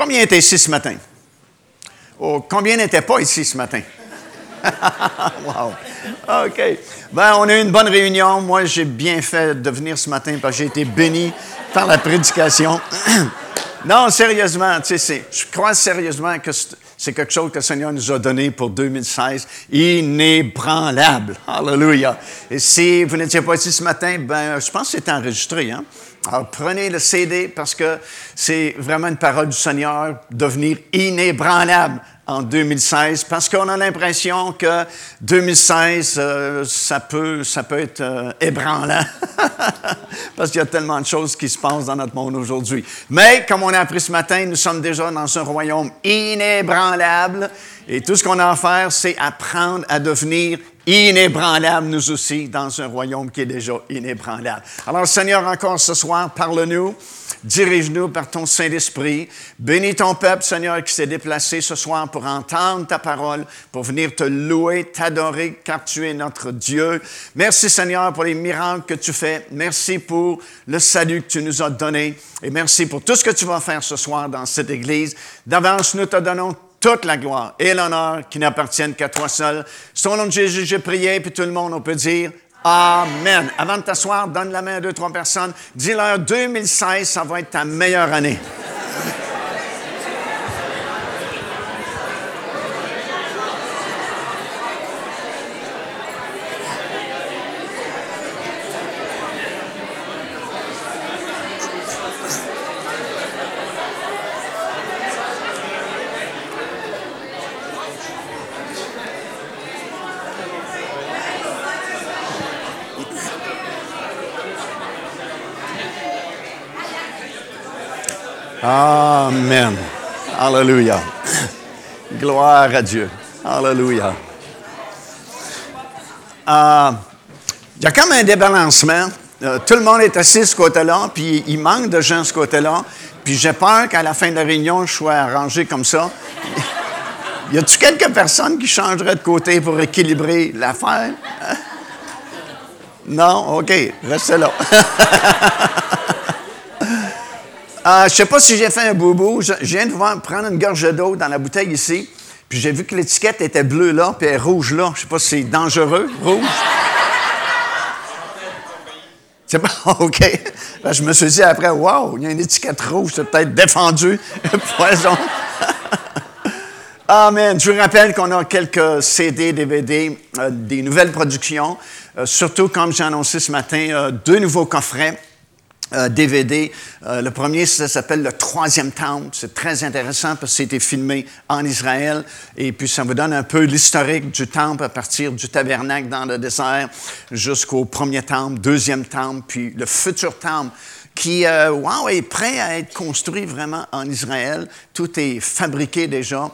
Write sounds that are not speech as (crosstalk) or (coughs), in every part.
Combien étaient ici ce matin? Oh, combien n'étaient pas ici ce matin? (laughs) wow. OK. Ben, on a eu une bonne réunion. Moi, j'ai bien fait de venir ce matin parce que j'ai été béni par la prédication. (clears throat) non, sérieusement, tu sais, je crois sérieusement que c'est quelque chose que le Seigneur nous a donné pour 2016, inébranlable. Alléluia. Et si vous n'étiez pas ici ce matin, ben, je pense que c'est enregistré, hein? Alors, prenez le CD parce que c'est vraiment une parole du Seigneur, devenir inébranlable en 2016 parce qu'on a l'impression que 2016, euh, ça, peut, ça peut être euh, ébranlant (laughs) parce qu'il y a tellement de choses qui se passent dans notre monde aujourd'hui. Mais comme on a appris ce matin, nous sommes déjà dans un royaume inébranlable et tout ce qu'on a à faire, c'est apprendre à devenir inébranlable, nous aussi, dans un royaume qui est déjà inébranlable. Alors, Seigneur, encore ce soir, parle-nous, dirige-nous par ton Saint-Esprit. Bénis ton peuple, Seigneur, qui s'est déplacé ce soir pour entendre ta parole, pour venir te louer, t'adorer, car tu es notre Dieu. Merci, Seigneur, pour les miracles que tu fais. Merci pour le salut que tu nous as donné. Et merci pour tout ce que tu vas faire ce soir dans cette Église. D'avance, nous te donnons toute la gloire et l'honneur qui n'appartiennent qu'à toi seul. Son nom de Jésus, j'ai prié, puis tout le monde, on peut dire Amen. Avant de t'asseoir, donne la main à deux, trois personnes. Dis-leur 2016, ça va être ta meilleure année. Amen. Alléluia. Gloire à Dieu. Alléluia. Euh, il y a comme un débalancement. Euh, tout le monde est assis de ce côté-là, puis il manque de gens de ce côté-là. Puis j'ai peur qu'à la fin de la réunion, je sois arrangé comme ça. y a-t-il quelques personnes qui changeraient de côté pour équilibrer l'affaire? Non? OK, restez là. (laughs) Euh, je sais pas si j'ai fait un boubou. Je, viens de voir, prendre une gorge d'eau dans la bouteille ici. Puis j'ai vu que l'étiquette était bleue là, puis rouge là. Je sais pas si c'est dangereux, rouge. C'est pas (laughs) OK. je me suis dit après, wow, il y a une étiquette rouge, c'est peut-être défendu. (laughs) Poison. (laughs) Amen. Je vous rappelle qu'on a quelques CD, DVD, euh, des nouvelles productions. Euh, surtout, comme j'ai annoncé ce matin, deux nouveaux coffrets DVD. Euh, euh, le premier, ça s'appelle Le Troisième Temple. C'est très intéressant parce que c'était filmé en Israël. Et puis, ça vous donne un peu l'historique du temple à partir du tabernacle dans le désert jusqu'au premier temple, deuxième temple, puis le futur temple qui euh, est prêt à être construit vraiment en Israël. Tout est fabriqué déjà.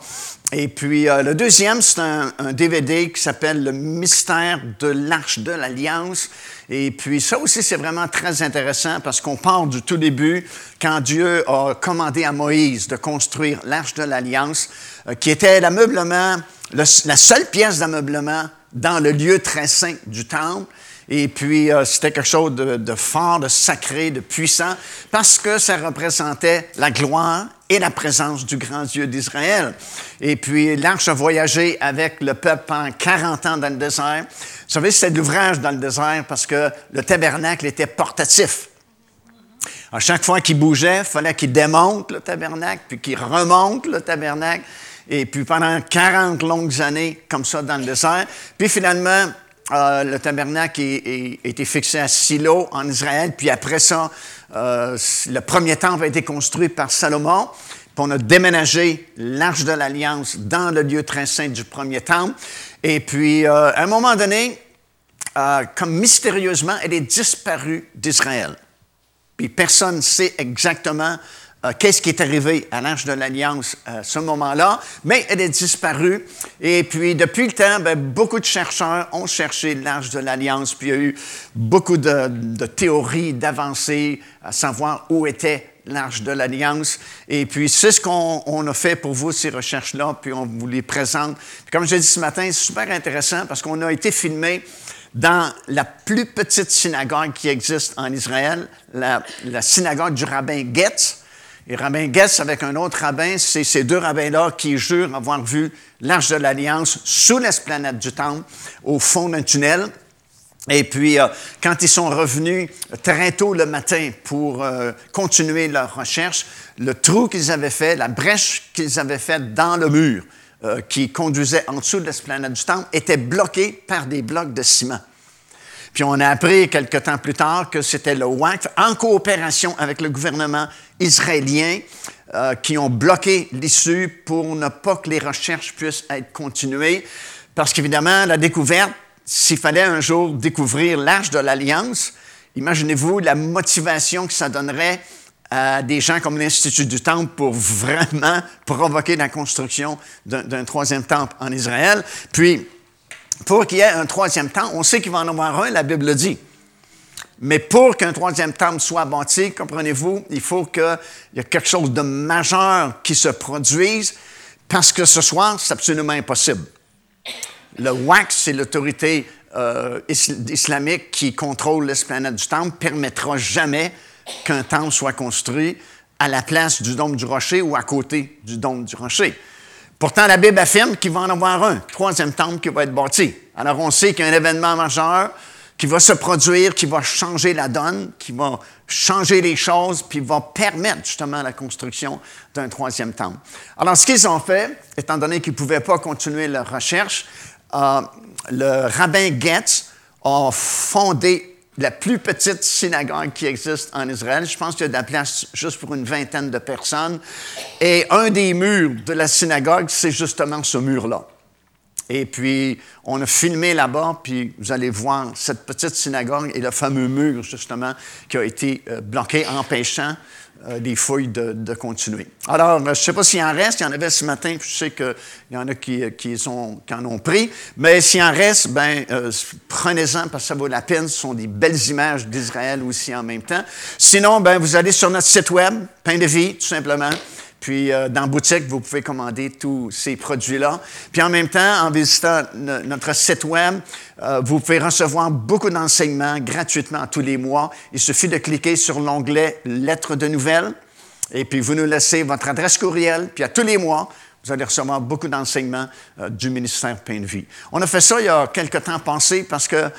Et puis euh, le deuxième, c'est un, DVD qui s'appelle Le mystère de l'Arche de l'Alliance. Et puis ça aussi, c'est vraiment très intéressant parce qu'on part du tout début, quand Dieu a commandé à Moïse de construire l'Arche de l'Alliance, euh, qui était l'ameublement, la seule pièce d'ameublement dans le lieu très saint du temple. Et puis, euh, c'était quelque chose de, de, fort, de sacré, de puissant, parce que ça représentait la gloire et la présence du grand Dieu d'Israël. Et puis, l'arche a voyagé avec le peuple pendant 40 ans dans le désert. Vous savez, c'était de l'ouvrage dans le désert parce que le tabernacle était portatif. À chaque fois qu'il bougeait, il fallait qu'il démonte le tabernacle, puis qu'il remonte le tabernacle. Et puis pendant 40 longues années, comme ça, dans le désert. Puis finalement, euh, le tabernacle a été fixé à Silo en Israël, puis après ça, euh, le premier temple a été construit par Salomon. Puis on a déménagé l'arche de l'Alliance dans le lieu très saint du premier temple. Et puis, euh, à un moment donné, comme mystérieusement, elle est disparue d'Israël. Puis personne ne sait exactement euh, qu'est-ce qui est arrivé à l'Arche de l'Alliance à ce moment-là, mais elle est disparue. Et puis, depuis le temps, ben, beaucoup de chercheurs ont cherché l'Arche de l'Alliance, puis il y a eu beaucoup de, théories, d'avancées à savoir où était l'Arche de l'Alliance. Et puis, c'est ce qu'on a fait pour vous, ces recherches-là, puis on vous les présente. comme je l'ai dit ce matin, c'est super intéressant parce qu'on a été filmé dans la plus petite synagogue qui existe en Israël, la, la synagogue du rabbin Getz Et rabbin Getz, avec un autre rabbin, c'est ces deux rabbins-là qui jurent avoir vu l'Arche de l'Alliance sous l'esplanade du Temple, au fond d'un tunnel. Et puis, euh, quand ils sont revenus très tôt le matin pour euh, continuer leur recherche, le trou qu'ils avaient fait, la brèche qu'ils avaient faite dans le mur euh, qui conduisait en dessous de l'esplanade du Temple, était bloquée par des blocs de ciment. Puis on a appris quelque temps plus tard que c'était le WACF, en coopération avec le gouvernement israélien, euh, qui ont bloqué l'issue pour ne pas que les recherches puissent être continuées. Parce qu'évidemment, la découverte, s'il fallait un jour découvrir l'Arche de l'Alliance, imaginez-vous la motivation que ça donnerait à des gens comme l'Institut du Temple pour vraiment (laughs) provoquer la construction d'un troisième temple en Israël. Puis, pour qu'il y ait un troisième temple, on sait qu'il va en avoir un, la Bible le dit. Mais pour qu'un troisième temple soit bâti, comprenez-vous, il faut qu'il y ait quelque chose de majeur qui se produise, parce que ce soir, c'est absolument impossible. Le WAC, c'est l'autorité euh, islamique qui contrôle l'esplanade du temple, permettra jamais qu'un temple soit construit à la place du dôme du rocher ou à côté du dôme du rocher. Pourtant, la Bible affirme qu'il va en avoir un, troisième temple qui va être bâti. Alors, on sait qu'il y a un événement majeur qui va se produire, qui va changer la donne, qui va changer les choses, puis va permettre justement la construction d'un troisième temple. Alors, ce qu'ils ont fait, étant donné qu'ils ne pouvaient pas continuer leur recherche, euh, le rabbin Getz a fondé la plus petite synagogue qui existe en Israël. Je pense qu'il y a de la place juste pour une vingtaine de personnes. Et un des murs de la synagogue, c'est justement ce mur-là. Et puis, on a filmé là-bas, puis vous allez voir cette petite synagogue et le fameux mur, justement, qui a été euh, bloqué, empêchant euh, des fouilles de, continuer. Alors, je ne sais pas s'il en reste. Il y en avait ce matin, puis je sais qu'il y en a qui, qui, sont, qui en ont pris. Mais s'il en reste, ben, euh, prenez-en parce que ça vaut la peine. Ce sont des belles images d'Israël aussi en même temps. Sinon, ben, vous allez sur notre site web, Pain de vie, tout simplement. Puis euh, dans boutique, vous pouvez commander tous ces produits-là. Puis en même temps, en visitant notre site web, euh, vous pouvez recevoir beaucoup d'enseignements gratuitement tous les mois. Il suffit de cliquer sur l'onglet Lettres de nouvelles et puis vous nous laissez votre adresse courriel. Puis à tous les mois, vous allez recevoir beaucoup d'enseignements euh, du ministère Pain de Vie. On a fait ça il y a quelques temps passé parce que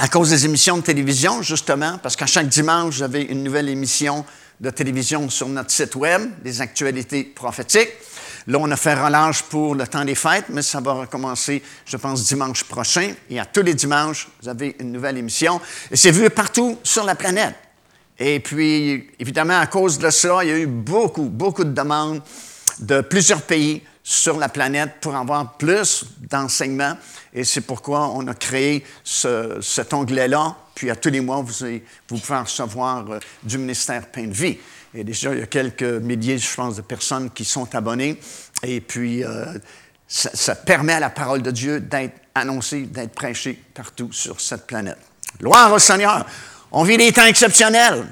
à cause des émissions de télévision, justement, parce qu'à chaque dimanche, j'avais une nouvelle émission de télévision sur notre site Web, des actualités prophétiques. Là, on a fait relâche pour le temps des fêtes, mais ça va recommencer, je pense, dimanche prochain. Et à tous les dimanches, vous avez une nouvelle émission. Et c'est vu partout sur la planète. Et puis, évidemment, à cause de ça, il y a eu beaucoup, beaucoup de demandes de plusieurs pays sur la planète pour avoir plus d'enseignements. Et c'est pourquoi on a créé cet onglet-là. Puis à tous les mois, vous, pouvez recevoir euh, du ministère Pain de Vie. Et déjà, il y a quelques milliers, je pense, de personnes qui sont abonnées. Et puis, euh, ça, ça, permet à la parole de Dieu d'être annoncée, d'être prêchée partout sur cette planète. Gloire au Seigneur. On vit des temps exceptionnels.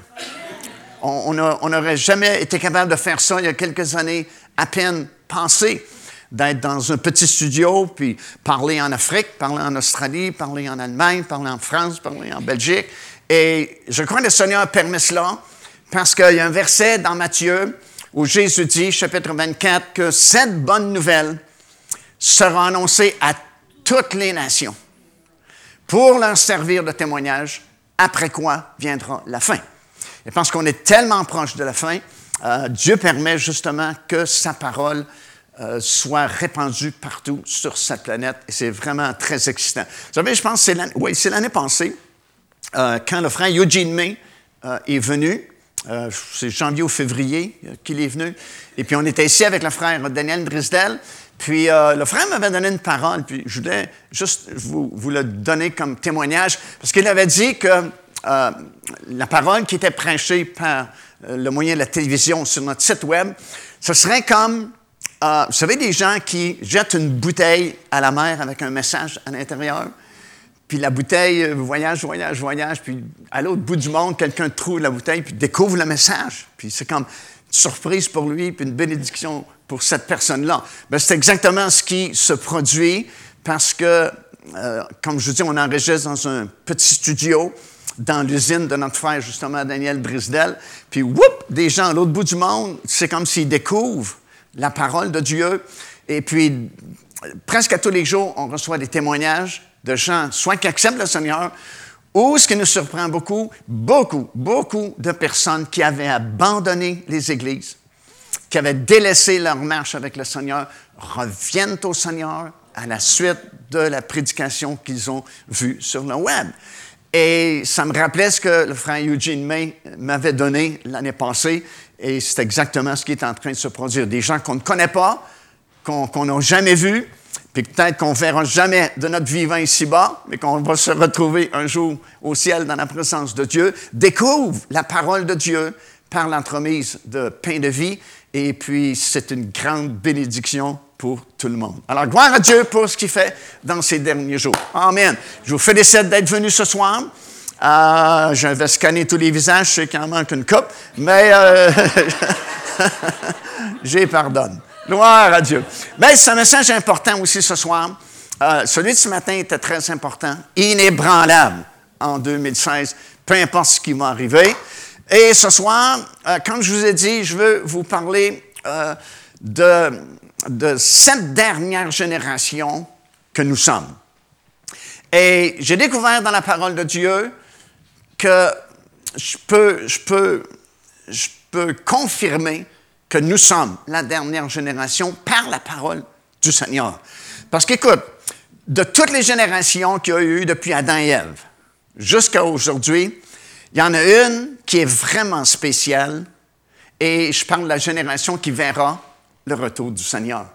On n'aurait jamais été capable de faire ça il y a quelques années à peine penser d'être dans un petit studio, puis parler en Afrique, parler en Australie, parler en Allemagne, parler en France, parler en Belgique. Et je crois que le Seigneur permet cela parce qu'il y a un verset dans Matthieu où Jésus dit, chapitre 24, que cette bonne nouvelle sera annoncée à toutes les nations pour leur servir de témoignage, après quoi viendra la fin. Et parce qu'on est tellement proche de la fin, euh, Dieu permet justement que sa parole euh, soit répandue partout sur cette planète et c'est vraiment très excitant. Vous savez, je pense que c'est l'année passée, euh, quand le frère Eugene May est venu, c'est janvier ou février qu'il est venu, et puis on était ici avec le frère Daniel Drisdel, puis le frère m'avait donné une parole, puis je voulais juste vous, vous le donner comme témoignage, parce qu'il avait dit que la parole qui était prêchée par le moyen de la télévision sur notre site web, ce serait comme, euh, vous savez, des gens qui jettent une bouteille à la mer avec un message à l'intérieur, puis la bouteille euh, voyage, voyage, voyage, puis à l'autre bout du monde, quelqu'un trouve la bouteille, puis découvre le message. Puis c'est comme une surprise pour lui, puis une bénédiction pour cette personne-là. Ben, c'est exactement ce qui se produit parce que, comme je dis, on enregistre dans un petit studio dans l'usine de notre frère, justement, Daniel Brisdel. Puis, whoop, des gens à l'autre bout du monde, c'est comme s'ils découvrent la parole de Dieu. Et puis, presque à tous les jours, on reçoit des témoignages de gens, soit qui acceptent le Seigneur, ou ce qui nous surprend beaucoup, beaucoup, beaucoup de personnes qui avaient abandonné les églises, qui avaient délaissé leur marche avec le Seigneur, reviennent au Seigneur à la suite de la prédication qu'ils ont vue sur le web. Et ça me rappelait ce que le frère Eugene May m'avait donné l'année passée, et c'est exactement ce qui est en train de se produire. Des gens qu'on ne connaît pas, qu'on n'a jamais vus, puis peut-être qu'on ne verra jamais de notre vivant ici-bas, mais qu'on va se retrouver un jour au ciel dans la présence de Dieu, découvrent la parole de Dieu par l'entremise de pain de vie, et puis c'est une grande bénédiction pour tout le monde. Alors, gloire à Dieu pour ce qu'il fait dans ces derniers jours. Amen. Je vous félicite d'être venus ce soir. Euh, je vais scanner tous les visages, je sais qu'il en manque une coupe, mais euh, (laughs) j'ai pardonne. Gloire à Dieu. Mais c'est un message important aussi ce soir. Euh, celui de ce matin était très important, inébranlable en 2016, peu importe ce qui va arriver. Et ce soir, euh, comme je vous ai dit, je veux vous parler euh, de, de cette dernière génération que nous sommes. Et j'ai découvert dans la parole de Dieu que je peux, je peux, je peux confirmer que nous sommes la dernière génération par la parole du Seigneur. Parce qu'écoute, de toutes les générations qu'il y a eu depuis Adam et Ève jusqu'à aujourd'hui, il y en a une qui est vraiment spéciale et je parle de la génération qui verra le retour du Seigneur.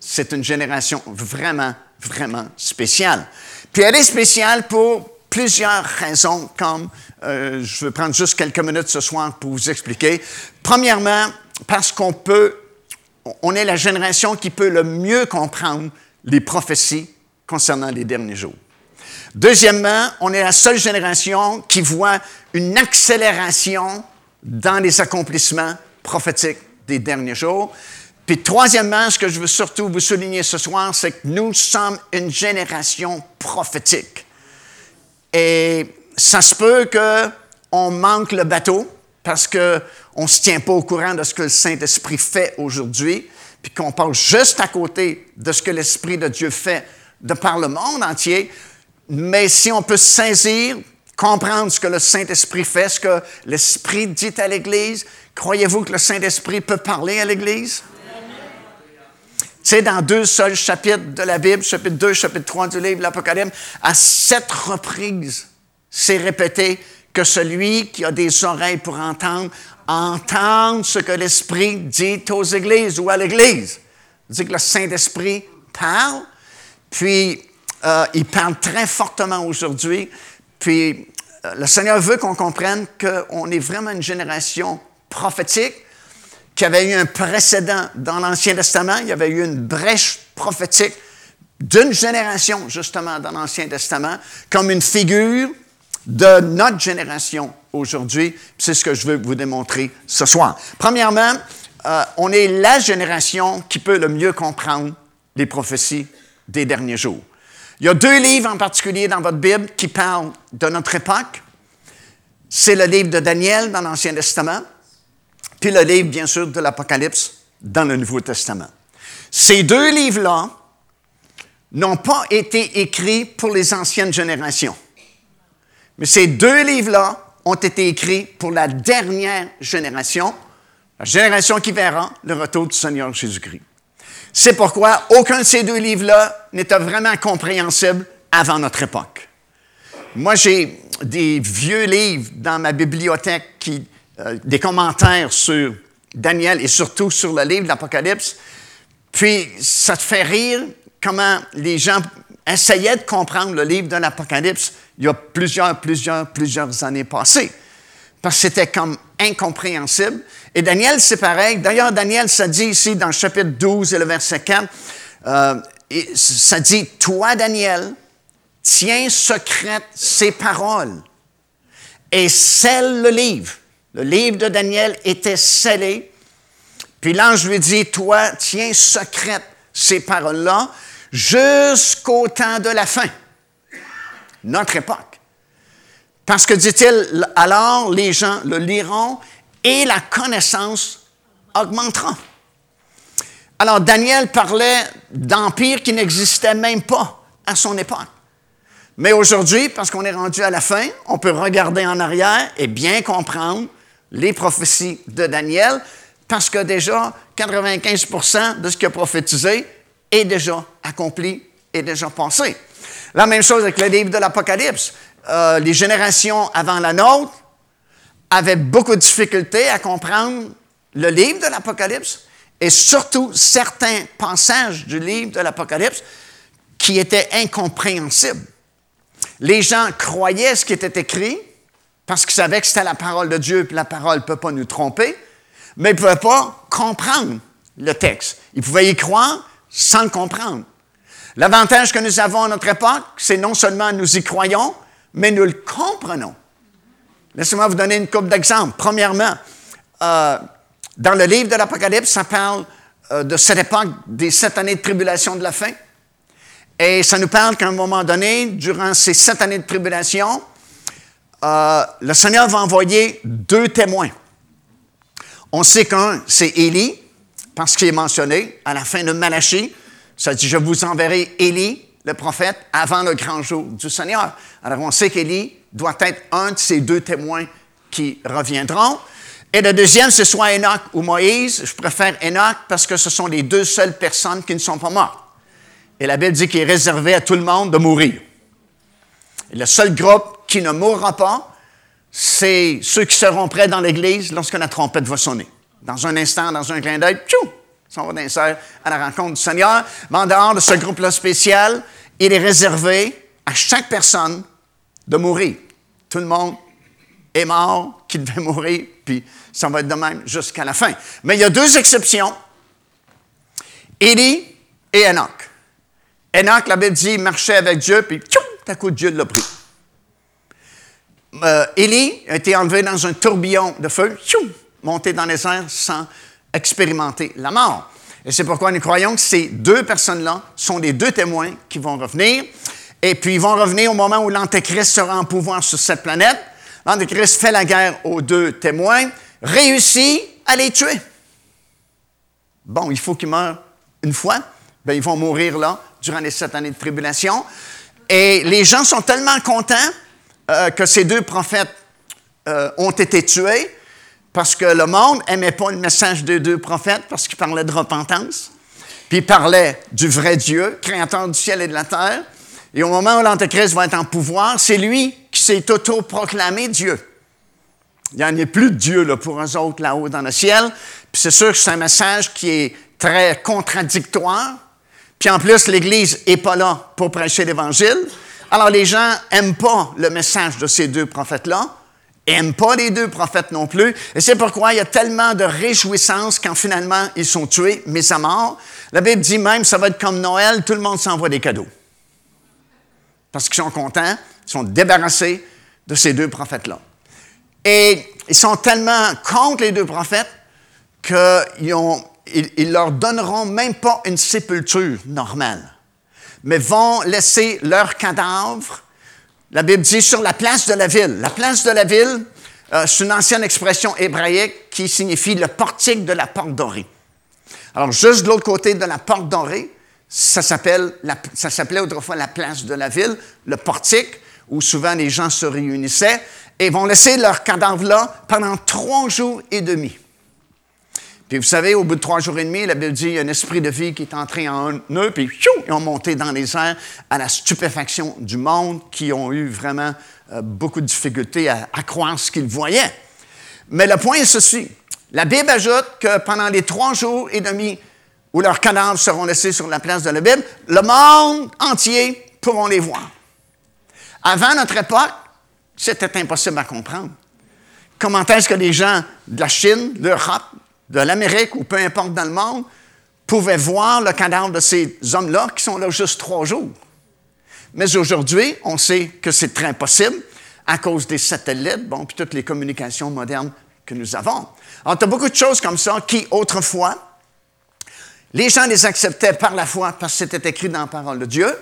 C'est une génération vraiment, vraiment spéciale. Puis elle est spéciale pour plusieurs raisons, comme euh, je veux prendre juste quelques minutes ce soir pour vous expliquer. Premièrement, parce qu'on peut, on est la génération qui peut le mieux comprendre les prophéties concernant les derniers jours. Deuxièmement, on est la seule génération qui voit une accélération dans les accomplissements prophétiques des derniers jours. Puis troisièmement, ce que je veux surtout vous souligner ce soir, c'est que nous sommes une génération prophétique. Et ça se peut qu'on manque le bateau parce qu'on ne se tient pas au courant de ce que le Saint-Esprit fait aujourd'hui, puis qu'on passe juste à côté de ce que l'Esprit de Dieu fait de par le monde entier. Mais si on peut saisir, comprendre ce que le Saint-Esprit fait, ce que l'Esprit dit à l'Église, croyez-vous que le Saint-Esprit peut parler à l'Église? Sais, dans deux seuls chapitres de la Bible, chapitre 2, chapitre 3 du livre de l'Apocalypse, à sept reprises, c'est répété que celui qui a des oreilles pour entendre, entende ce que l'Esprit dit aux églises ou à l'Église. dit que le Saint-Esprit parle, puis euh, il parle très fortement aujourd'hui, puis euh, le Seigneur veut qu'on comprenne qu'on est vraiment une génération prophétique, qui avait eu un précédent dans l'Ancien Testament, il y avait eu une brèche prophétique d'une génération, justement, dans l'Ancien Testament, comme une figure de notre génération aujourd'hui. C'est ce que je veux vous démontrer ce soir. Premièrement, euh, on est la génération qui peut le mieux comprendre les prophéties des derniers jours. Il y a deux livres en particulier dans votre Bible qui parlent de notre époque. C'est le livre de Daniel dans l'Ancien Testament, puis le livre, bien sûr, de l'Apocalypse dans le Nouveau Testament. Ces deux livres-là n'ont pas été écrits pour les anciennes générations. Mais ces deux livres-là ont été écrits pour la dernière génération, la génération qui verra le retour du Seigneur Jésus-Christ. C'est pourquoi aucun de ces deux livres-là n'était vraiment compréhensible avant notre époque. Moi, j'ai des vieux livres dans ma bibliothèque, qui, euh, des commentaires sur Daniel et surtout sur le livre de l'Apocalypse. Puis, ça te fait rire comment les gens essayaient de comprendre le livre de l'Apocalypse il y a plusieurs, plusieurs, plusieurs années passées. Parce que c'était comme incompréhensible. Et Daniel, c'est pareil. D'ailleurs, Daniel, ça dit ici dans le chapitre 12 et le verset 4, euh, ça dit, toi, Daniel, tiens secrète ces paroles et scelle le livre. Le livre de Daniel était scellé. Puis l'ange lui dit, toi, tiens secrète ces paroles-là jusqu'au temps de la fin notre époque. Parce que, dit-il, alors les gens le liront et la connaissance augmentera. Alors, Daniel parlait d'empires qui n'existaient même pas à son époque. Mais aujourd'hui, parce qu'on est rendu à la fin, on peut regarder en arrière et bien comprendre les prophéties de Daniel, parce que déjà 95% de ce qu'il a prophétisé est déjà accompli, est déjà passé. La même chose avec le livre de l'Apocalypse. Euh, les générations avant la nôtre avaient beaucoup de difficultés à comprendre le livre de l'Apocalypse et surtout certains passages du livre de l'Apocalypse qui étaient incompréhensibles. Les gens croyaient ce qui était écrit parce qu'ils savaient que c'était la parole de Dieu, et la parole ne peut pas nous tromper, mais ils ne pouvaient pas comprendre le texte. Ils pouvaient y croire sans comprendre. L'avantage que nous avons à notre époque, c'est non seulement nous y croyons, mais nous le comprenons. Laissez-moi vous donner une couple d'exemples. Premièrement, euh, dans le livre de l'Apocalypse, ça parle euh, de cette époque des sept années de tribulation de la fin. Et ça nous parle qu'à un moment donné, durant ces sept années de tribulation, euh, le Seigneur va envoyer deux témoins. On sait qu'un, c'est Élie, parce qu'il est mentionné à la fin de Malachie. Ça dit, je vous enverrai Élie, le prophète, avant le grand jour du Seigneur. Alors on sait qu'Élie doit être un de ces deux témoins qui reviendront. Et le deuxième, c'est soit Enoch ou Moïse. Je préfère Enoch parce que ce sont les deux seules personnes qui ne sont pas mortes. Et la Bible dit qu'il est réservé à tout le monde de mourir. Et le seul groupe qui ne mourra pas, c'est ceux qui seront prêts dans l'Église lorsque la trompette va sonner. Dans un instant, dans un clin d'œil, tchou, on va d'insert à la rencontre du Seigneur. Mais en dehors de ce groupe-là spécial, il est réservé à chaque personne de mourir. Tout le monde est mort, qui devait (laughs) mourir, puis ça va être de même jusqu'à la fin. Mais il y a deux exceptions. Élie et Enoch. Enoch, la Bible dit, marchait avec Dieu, puis tchoum, à coup Dieu l'a pris. Euh, Élie a été enlevé dans un tourbillon de feu, tchoum, monté dans les airs sans expérimenter la mort. Et c'est pourquoi nous croyons que ces deux personnes-là sont les deux témoins qui vont revenir. Et puis, ils vont revenir au moment où l'Antéchrist sera en pouvoir sur cette planète. L'Antéchrist fait la guerre aux deux témoins, réussit à les tuer. Bon, il faut qu'ils meurent une fois. Bien, ils vont mourir là durant les sept années de tribulation. Et les gens sont tellement contents euh, que ces deux prophètes euh, ont été tués parce que le monde n'aimait pas le message des deux prophètes parce qu'ils parlaient de repentance, puis ils parlaient du vrai Dieu, créateur du ciel et de la terre. Et au moment où l'Antéchrist va être en pouvoir, c'est lui qui s'est auto-proclamé Dieu. Il n'y en a plus de Dieu là, pour eux autres là-haut dans le ciel. Puis c'est sûr que c'est un message qui est très contradictoire. Puis en plus, l'Église n'est pas là pour prêcher l'Évangile. Alors les gens n'aiment pas le message de ces deux prophètes-là, n'aiment pas les deux prophètes non plus. Et c'est pourquoi il y a tellement de réjouissance quand finalement ils sont tués, mis à mort. La Bible dit même, ça va être comme Noël, tout le monde s'envoie des cadeaux. Parce qu'ils sont contents, ils sont débarrassés de ces deux prophètes-là. Et ils sont tellement contre les deux prophètes qu'ils leur donneront même pas une sépulture normale, mais vont laisser leur cadavre, la Bible dit, sur la place de la ville. La place de la ville, euh, c'est une ancienne expression hébraïque qui signifie le portique de la porte dorée. Alors, juste de l'autre côté de la porte dorée, ça s'appelait autrefois la place de la ville, le portique, où souvent les gens se réunissaient, et vont laisser leur cadavre là pendant trois jours et demi. Puis vous savez, au bout de trois jours et demi, la Bible dit, il y a un esprit de vie qui est entré en eux, puis ils ont monté dans les airs à la stupéfaction du monde, qui ont eu vraiment euh, beaucoup de difficultés à, croire ce qu'ils voyaient. Mais le point est ceci. La Bible ajoute que pendant les trois jours et demi où leurs cadavres seront laissés sur la place de la Bible, le monde entier pourront les voir. Avant notre époque, c'était impossible à comprendre. Comment est-ce que les gens de la Chine, de l'Europe, de l'Amérique ou peu importe dans le monde pouvaient voir le cadavre de ces hommes-là qui sont là juste trois jours. Mais aujourd'hui, on sait que c'est très possible à cause des satellites, bon, puis toutes les communications modernes que nous avons. Alors, tu as beaucoup de choses comme ça qui, autrefois, les gens les acceptaient par la foi parce que c'était écrit dans la parole de Dieu,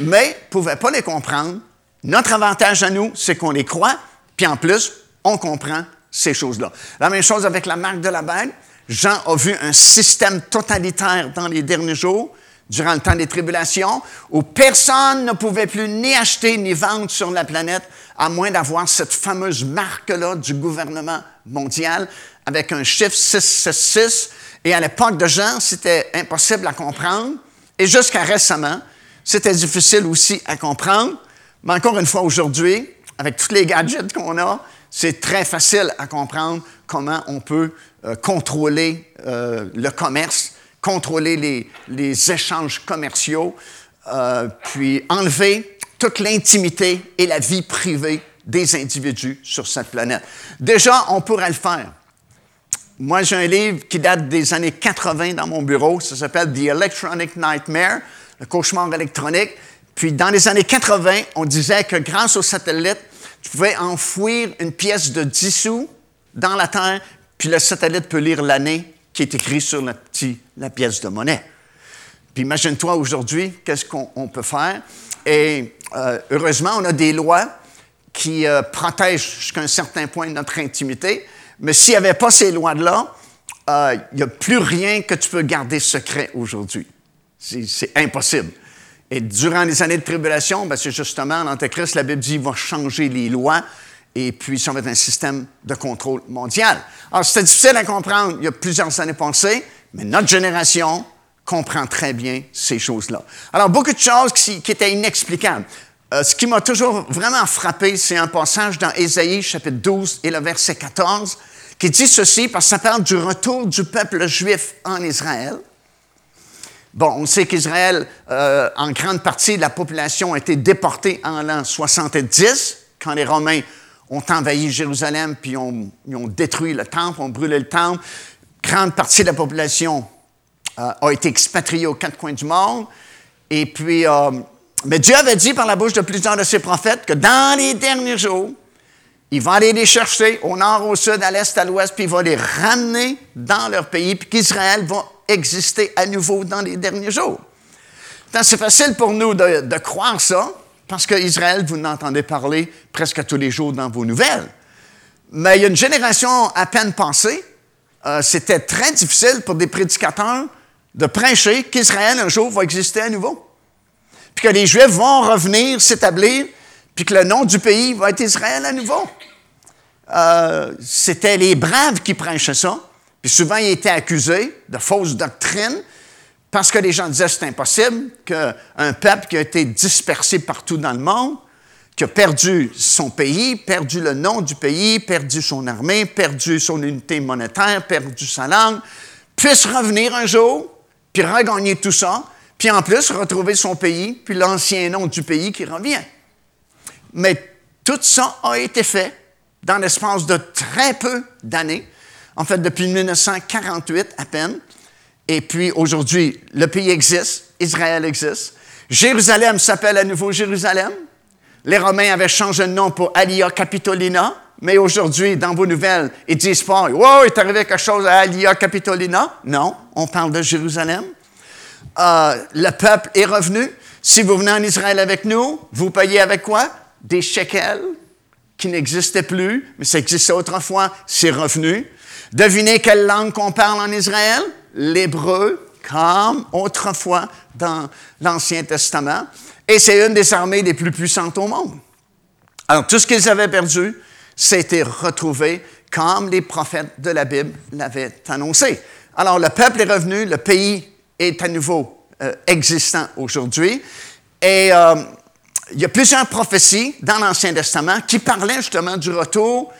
mais ne pouvaient pas les comprendre Notre avantage à nous, c'est qu'on les croit, puis en plus, on comprend ces choses-là. La même chose avec la marque de la bête. Jean a vu un système totalitaire dans les derniers jours, durant le temps des tribulations, où personne ne pouvait plus ni acheter ni vendre sur la planète, à moins d'avoir cette fameuse marque-là du gouvernement mondial, avec un chiffre 666. Et à l'époque de Jean, c'était impossible à comprendre. Et jusqu'à récemment, c'était difficile aussi à comprendre. Mais encore une fois, aujourd'hui, avec tous les gadgets qu'on a, c'est très facile à comprendre comment on peut euh, contrôler euh, le commerce, contrôler les, échanges commerciaux, euh, puis enlever toute l'intimité et la vie privée des individus sur cette planète. Déjà, on pourrait le faire. Moi, j'ai un livre qui date des années 80 dans mon bureau. Ça s'appelle The Electronic Nightmare, le cauchemar électronique. Puis, dans les années 80, on disait que grâce aux satellites, tu pouvais enfouir une pièce de 10 sous dans la terre, puis le satellite peut lire l'année qui est écrite sur la, la pièce de monnaie. Puis imagine-toi aujourd'hui, qu'est-ce qu'on peut faire? Et euh, heureusement, on a des lois qui euh, protègent jusqu'à un certain point notre intimité, mais s'il n'y avait pas ces lois-là, euh, il n'y a plus rien que tu peux garder secret aujourd'hui. C'est impossible. Et durant les années de tribulation, ben, c'est justement l'Antéchrist, la Bible dit, va changer les lois et puis ça va être un système de contrôle mondial. Alors, c'était difficile à comprendre il y a plusieurs années passées, mais notre génération comprend très bien ces choses-là. Alors, beaucoup de choses qui, étaient inexplicables. Euh, ce qui m'a toujours vraiment frappé, c'est un passage dans Ésaïe, chapitre 12 et le verset 14, qui dit ceci, parce que ça parle du retour du peuple juif en Israël. Bon, on sait qu'Israël, euh, en grande partie la population, a été déportée en l'an 70, quand les Romains ont envahi Jérusalem, puis ont, ont détruit le temple, ont brûlé le temple. Grande partie de la population euh, a été expatriée aux quatre coins du monde. Et puis, euh, mais Dieu avait dit par la bouche de plusieurs de ses prophètes que dans les derniers jours, il va aller les chercher au nord, au sud, à l'est, à l'ouest, puis il va les ramener dans leur pays, puis qu'Israël va exister à nouveau dans les derniers jours. C'est facile pour nous de, croire ça, parce qu'Israël, vous n'entendez parler presque tous les jours dans vos nouvelles. Mais il y a une génération à peine passée, euh, c'était très difficile pour des prédicateurs de prêcher qu'Israël un jour va exister à nouveau. Puis que les Juifs vont revenir s'établir, puis que le nom du pays va être Israël à nouveau. Euh, c'était les braves qui prêchaient ça. Puis souvent, ils étaient accusés de fausses doctrines parce que les gens disaient c'est impossible qu'un peuple qui a été dispersé partout dans le monde, qui a perdu son pays, perdu le nom du pays, perdu son armée, perdu son unité monétaire, perdu sa langue, puisse revenir un jour, puis regagner tout ça, puis en plus retrouver son pays, puis l'ancien nom du pays qui revient. Mais tout ça a été fait dans l'espace de très peu d'années en fait depuis 1948 à peine. Et puis aujourd'hui, le pays existe, Israël existe. Jérusalem s'appelle à nouveau Jérusalem. Les Romains avaient changé de nom pour Alia Capitolina, mais aujourd'hui, dans vos nouvelles, ils disent pas Wow, il est arrivé quelque chose à Alia Capitolina. Non, on parle de Jérusalem. Euh, le peuple est revenu. Si vous venez en Israël avec nous, vous payez avec quoi? Des shekels qui n'existaient plus, mais ça existait autrefois, c'est revenu. Devinez quelle langue qu'on parle en Israël? L'hébreu, comme autrefois dans l'Ancien Testament. Et c'est une des armées les plus puissantes au monde. Alors, tout ce qu'ils avaient perdu, c'était retrouvé comme les prophètes de la Bible l'avaient annoncé. Alors, le peuple est revenu, le pays est à nouveau euh, existant aujourd'hui. Et euh, il y a plusieurs prophéties dans l'Ancien Testament qui parlaient justement du retour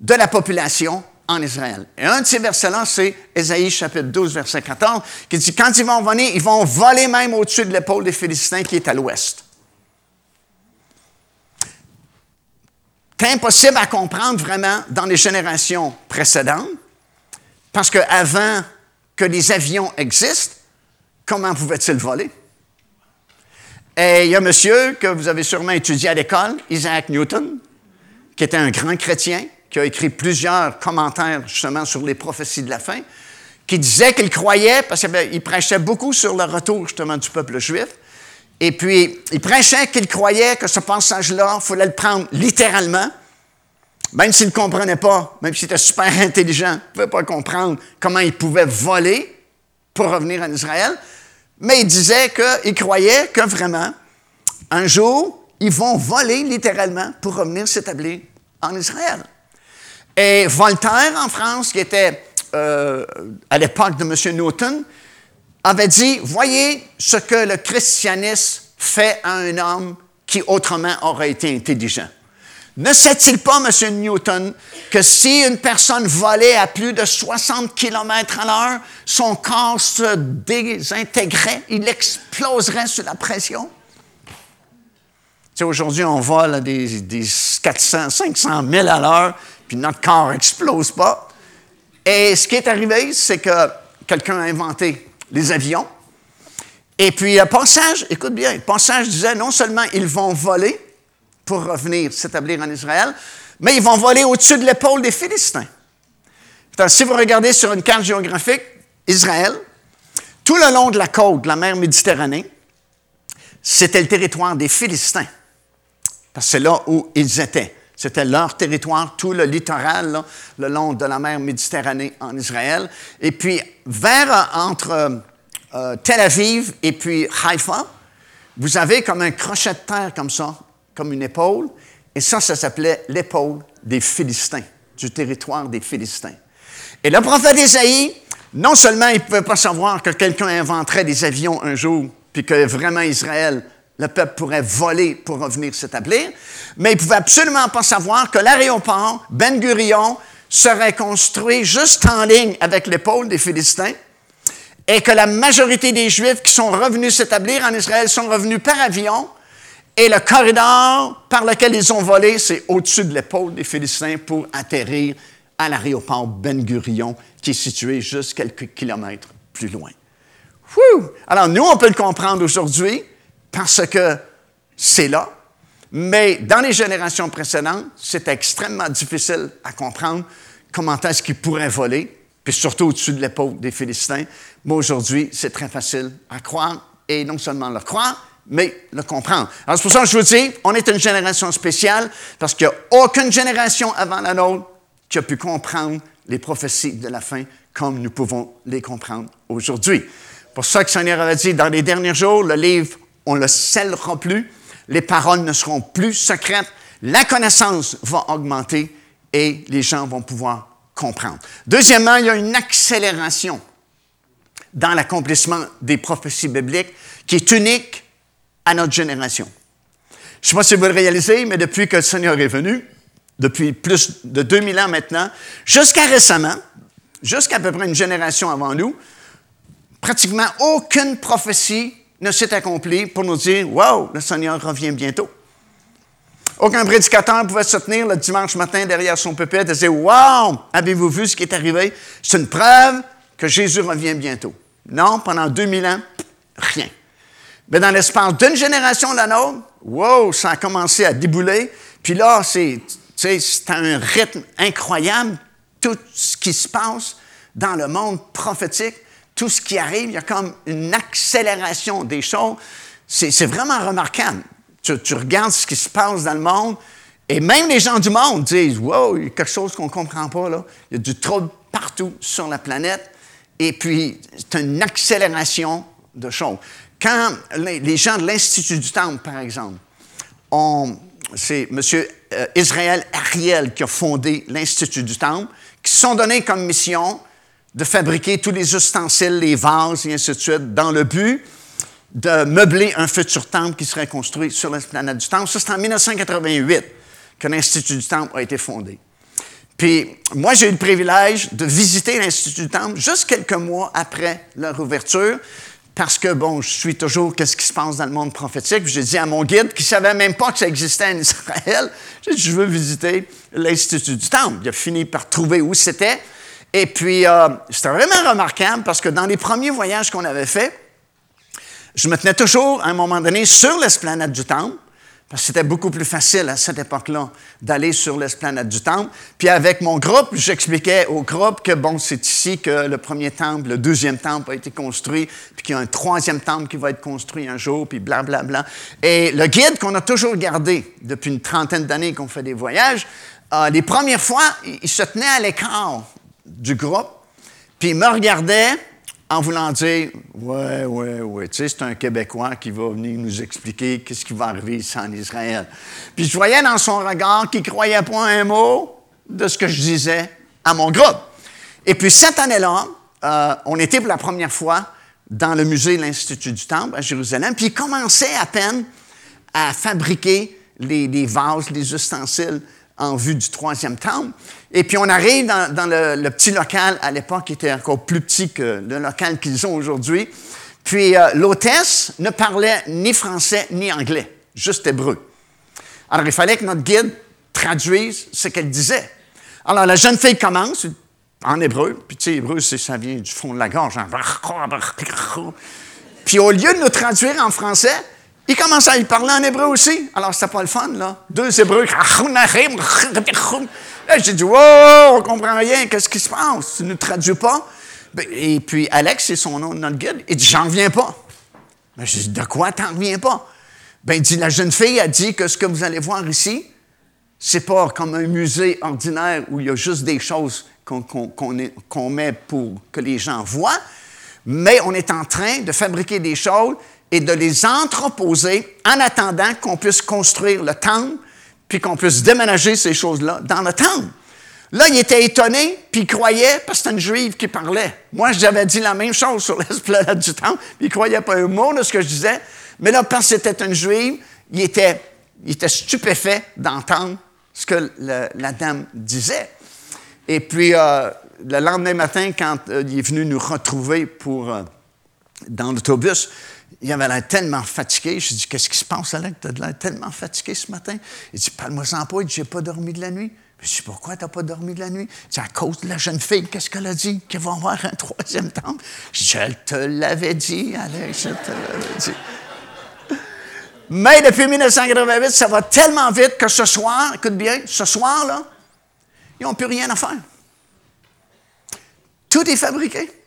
de la population en Israël. Et un de ces versets-là, c'est Ésaïe chapitre 12, verset 14, qui dit, quand ils vont venir, ils vont voler même au-dessus de l'épaule des Philistins qui est à l'ouest. C'est impossible à comprendre vraiment dans les générations précédentes, parce qu'avant que les avions existent, comment pouvaient-ils voler? Et il y a un monsieur que vous avez sûrement étudié à l'école, Isaac Newton, qui était un grand chrétien, qui a écrit plusieurs commentaires justement sur les prophéties de la fin, qui disait qu'il croyait, parce qu'il prêchait beaucoup sur le retour justement du peuple juif, Et puis, il prêchait qu'il croyait que ce passage-là, il fallait le prendre littéralement. Même s'il ne comprenait pas, même s'il était super intelligent, il ne pouvait pas comprendre comment il pouvait voler pour revenir en Israël. Mais il disait qu'il croyait que vraiment, un jour, ils vont voler littéralement pour revenir s'établir en Israël. Et Voltaire, en France, qui était euh, à l'époque de M. Newton, avait dit, voyez ce que le christianisme fait à un homme qui autrement aurait été intelligent. Ne sait-il pas, M. Newton, que si une personne volait à plus de 60 km à l'heure, son corps se désintégrait, il exploserait sous la pression? aujourd'hui, on vole à des, des 400, 500 000 à l'heure, puis notre corps n'explose pas. Et ce qui est arrivé, c'est que quelqu'un a inventé les avions. Et puis, le passage, écoute bien, le passage disait non seulement ils vont voler pour revenir s'établir en Israël, mais ils vont voler au-dessus de l'épaule des Philistins. si vous regardez sur une carte géographique, Israël, tout le long de la côte de la mer Méditerranée, c'était le territoire des Philistins. Parce c'est là où ils étaient. C'était leur territoire, tout le littoral, le long de la mer Méditerranée en Israël. Et puis, vers entre euh, Tel Aviv et puis Haïfa, vous avez comme un crochet de terre comme ça, comme une épaule. Et ça, ça s'appelait l'épaule des Philistins, du territoire des Philistins. Et le prophète Isaïe, non seulement il ne pouvait pas savoir que quelqu'un inventerait des avions un jour, puis que vraiment Israël le peuple pourrait voler pour revenir s'établir, mais il ne pouvait absolument pas savoir que l'aéroport Ben Gurion serait construit juste en ligne avec l'épaule des Philistins et que la majorité des Juifs qui sont revenus s'établir en Israël sont revenus par avion et le corridor par lequel ils ont volé, c'est au-dessus de l'épaule des Philistins pour atterrir à l'aéroport Ben Gurion qui est situé juste quelques kilomètres plus loin. Alors nous, on peut le comprendre aujourd'hui, parce que c'est là. Mais dans les générations précédentes, c'était extrêmement difficile à comprendre comment est-ce qu'ils pourraient voler, puis surtout au-dessus de l'épaule des Philistins. Mais aujourd'hui, c'est très facile à croire, et non seulement le croire, mais le comprendre. Alors c'est pour ça que je vous dis, on est une génération spéciale, parce qu'il n'y a aucune génération avant la nôtre qui a pu comprendre les prophéties de la fin comme nous pouvons les comprendre aujourd'hui. Pour ça que Seigneur avait dit, dans les derniers jours, le livre on ne le scellera plus, les paroles ne seront plus secrètes, la connaissance va augmenter et les gens vont pouvoir comprendre. Deuxièmement, il y a une accélération dans l'accomplissement des prophéties bibliques qui est unique à notre génération. Je ne sais pas si vous le réalisez, mais depuis que le Seigneur est venu, depuis plus de 2000 ans maintenant, jusqu'à récemment, jusqu'à peu près une génération avant nous, pratiquement aucune prophétie ne s'est accompli pour nous dire Wow, le Seigneur revient bientôt. Aucun prédicateur pouvait se tenir le dimanche matin derrière son pupitre et dire Wow, avez-vous vu ce qui est arrivé? C'est une preuve que Jésus revient bientôt. Non, pendant 2000 ans, rien. Mais dans l'espace d'une génération la nôtre, wow, ça a commencé à débouler. Puis là, c'est un rythme incroyable, tout ce qui se passe dans le monde prophétique tout ce qui arrive, il y a comme une accélération des choses. C'est vraiment remarquable. Tu, regardes ce qui se passe dans le monde, et même les gens du monde disent Wow, il y a quelque chose qu'on ne comprend pas là. Il y a du trouble partout sur la planète. Et puis, c'est une accélération de choses. Quand les, gens de l'Institut du Temple, par exemple, c'est M. Euh, Israël Ariel qui a fondé l'Institut du Temple, qui se sont donnés comme mission de fabriquer tous les ustensiles, les vases et ainsi de suite, dans le but de meubler un futur temple qui serait construit sur la planète du Temple. Ça, c'est en 1988 que l'Institut du Temple a été fondé. Puis, moi, j'ai eu le privilège de visiter l'Institut du Temple juste quelques mois après leur ouverture, parce que, bon, je suis toujours qu'est-ce qui se passe dans le monde prophétique? J'ai dit à mon guide, qui ne savait même pas que ça existait en Israël, j'ai dit, je veux visiter l'Institut du Temple. Il a fini par trouver où c'était. Et puis, euh, c'était vraiment remarquable parce que dans les premiers voyages qu'on avait faits, je me tenais toujours, à un moment donné, sur l'esplanade du temple, C'était beaucoup plus facile à cette époque-là d'aller sur l'esplanade du temple. Puis avec mon groupe, j'expliquais au groupe que, bon, c'est ici que le premier temple, le deuxième temple a été construit, puis qu'il y a un troisième temple qui va être construit un jour, puis blablabla. Bla, bla. Et le guide qu'on a toujours gardé depuis une trentaine d'années qu'on fait des voyages, euh, les premières fois, il se tenait à l'écart du groupe, puis il me regardait, en voulant dire Ouais, ouais, ouais, tu sais, c'est un Québécois qui va venir nous expliquer qu'est-ce qui va arriver ici en Israël. Puis je voyais dans son regard qu'il ne croyait pas un mot de ce que je disais à mon groupe. Et puis cette année-là, euh, on était pour la première fois dans le musée de l'Institut du Temple à Jérusalem, puis il commençait à peine à fabriquer les, les vases, les ustensiles en vue du troisième temple. Et puis on arrive dans, le, petit local, à l'époque, qui était encore plus petit que le local qu'ils ont aujourd'hui. Puis euh, l'hôtesse ne parlait ni français ni anglais, juste hébreu. Alors il fallait que notre guide traduise ce qu'elle disait. Alors la jeune fille commence en hébreu, puis tu sais, hébreu, ça vient du fond de la gorge. Hein. Puis au lieu de nous traduire en français, il commence à y parler en hébreu aussi. Alors, c'était pas le fun, là. Deux hébreux. (laughs) J'ai dit, wow, on comprend rien. Qu'est-ce qui se passe? Tu ne traduis pas? Ben, et puis, Alex, c'est son nom notre guide. Il dit, j'en reviens pas. Ben, je dis, de quoi t'en reviens pas? Ben, il dit, la jeune fille a dit que ce que vous allez voir ici, c'est pas comme un musée ordinaire où il y a juste des choses qu'on met pour que les gens voient, mais on est en train de fabriquer des choses et de les entreposer en attendant qu'on puisse construire le temple, puis qu'on puisse déménager ces choses-là dans le temple. Là, il était étonné, puis il croyait, parce que c'était une juive qui parlait. Moi, j'avais dit la même chose sur (laughs) l'esplanade du temple, puis il ne croyait pas un mot de ce que je disais. Mais là, parce que c'était une juive, il était, il était stupéfait d'entendre ce que la dame disait. Et puis, euh, le lendemain matin, quand euh, il est venu nous retrouver pour, euh, dans l'autobus, il avait l'air tellement fatigué. Je lui dit Qu'est-ce qui se passe, Alain? Tu as l'air tellement fatigué ce matin. Il dit Parle-moi-en pas. Il dit J'ai pas dormi de la nuit. Je lui dit Pourquoi tu n'as pas dormi de la nuit? C'est à cause de la jeune fille. Qu'est-ce qu'elle a dit? Qu'elle va avoir un troisième temple? Je te l'avais dit, Alain, je te l'avais dit. Mais depuis 1988, ça va tellement vite que ce soir, écoute bien, ce soir-là, ils n'ont plus rien à faire. Tout est fabriqué.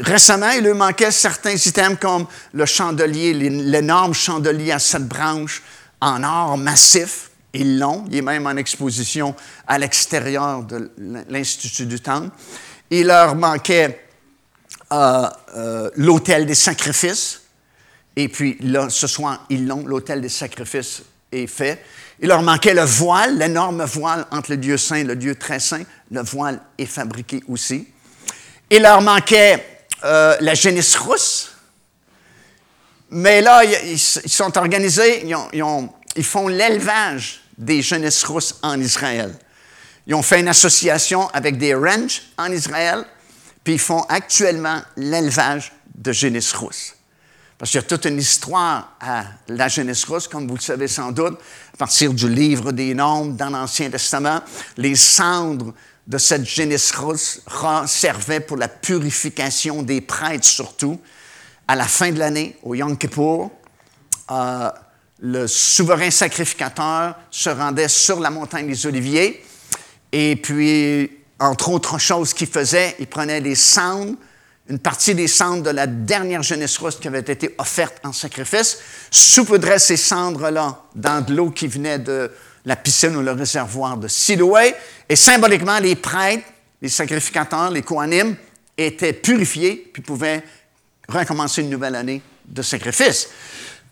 Récemment, il lui manquait certains items comme le chandelier, l'énorme chandelier à sept branches en or massif. Ils l'ont. Il est même en exposition à l'extérieur de l'Institut du Temple. Il leur manquait euh, euh, l'autel des sacrifices. Et puis là, ce soir, ils l'ont. L'autel des sacrifices est fait. Il leur manquait le voile, l'énorme voile entre le Dieu saint et le Dieu très saint. Le voile est fabriqué aussi. Il leur manquait euh, la génisse rousse. Mais là, ils, sont organisés, ils, font l'élevage des génisses rousses en Israël. Ils ont fait une association avec des ranchs en Israël, puis ils font actuellement l'élevage de génisses rousses. Parce qu'il y a toute une histoire à la génisse rousse, comme vous le savez sans doute, à partir du livre des Nombres dans l'Ancien Testament. Les cendres de cette rousse servait pour la purification des prêtres surtout. À la fin de l'année, au Yom Kippur, euh, le souverain sacrificateur se rendait sur la montagne des Oliviers et puis, entre autres choses qu'il faisait, il prenait les cendres, une partie des cendres de la dernière jeunesse rousse qui avait été offerte en sacrifice, saupoudrait ces cendres-là dans de l'eau qui venait de la piscine ou le réservoir de Siloé, et symboliquement, les prêtres, les sacrificateurs, les Kohanim, étaient purifiés, puis pouvaient recommencer une nouvelle année de sacrifice.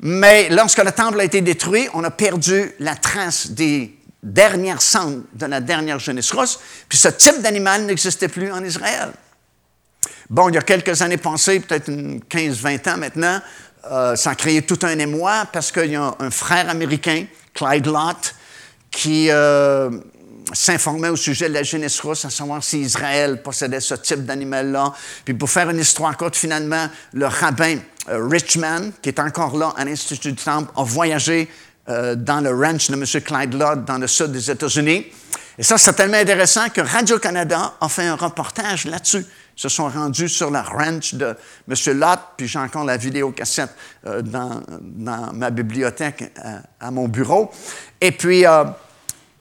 Mais lorsque le temple a été détruit, on a perdu la trace des dernières cendres de la dernière jeunesse russe, puis ce type d'animal n'existait plus en Israël. Bon, il y a quelques années passées, peut-être 15-20 ans maintenant, euh, ça a créé tout un émoi parce qu'il y a un frère américain, Clyde Lott, qui euh, s'informait au sujet de la jeunesse russe, à savoir si Israël possédait ce type d'animal-là. Puis pour faire une histoire courte, finalement, le rabbin euh, Richman, qui est encore là à l'Institut du Temple, a voyagé euh, dans le ranch de M. Clyde Lott dans le sud des États-Unis. Et ça, c'est tellement intéressant que Radio-Canada a fait un reportage là-dessus se sont rendus sur la ranch de M. Lott, puis j'ai encore la vidéocassette euh, dans, ma bibliothèque euh, à, mon bureau. Et puis, euh,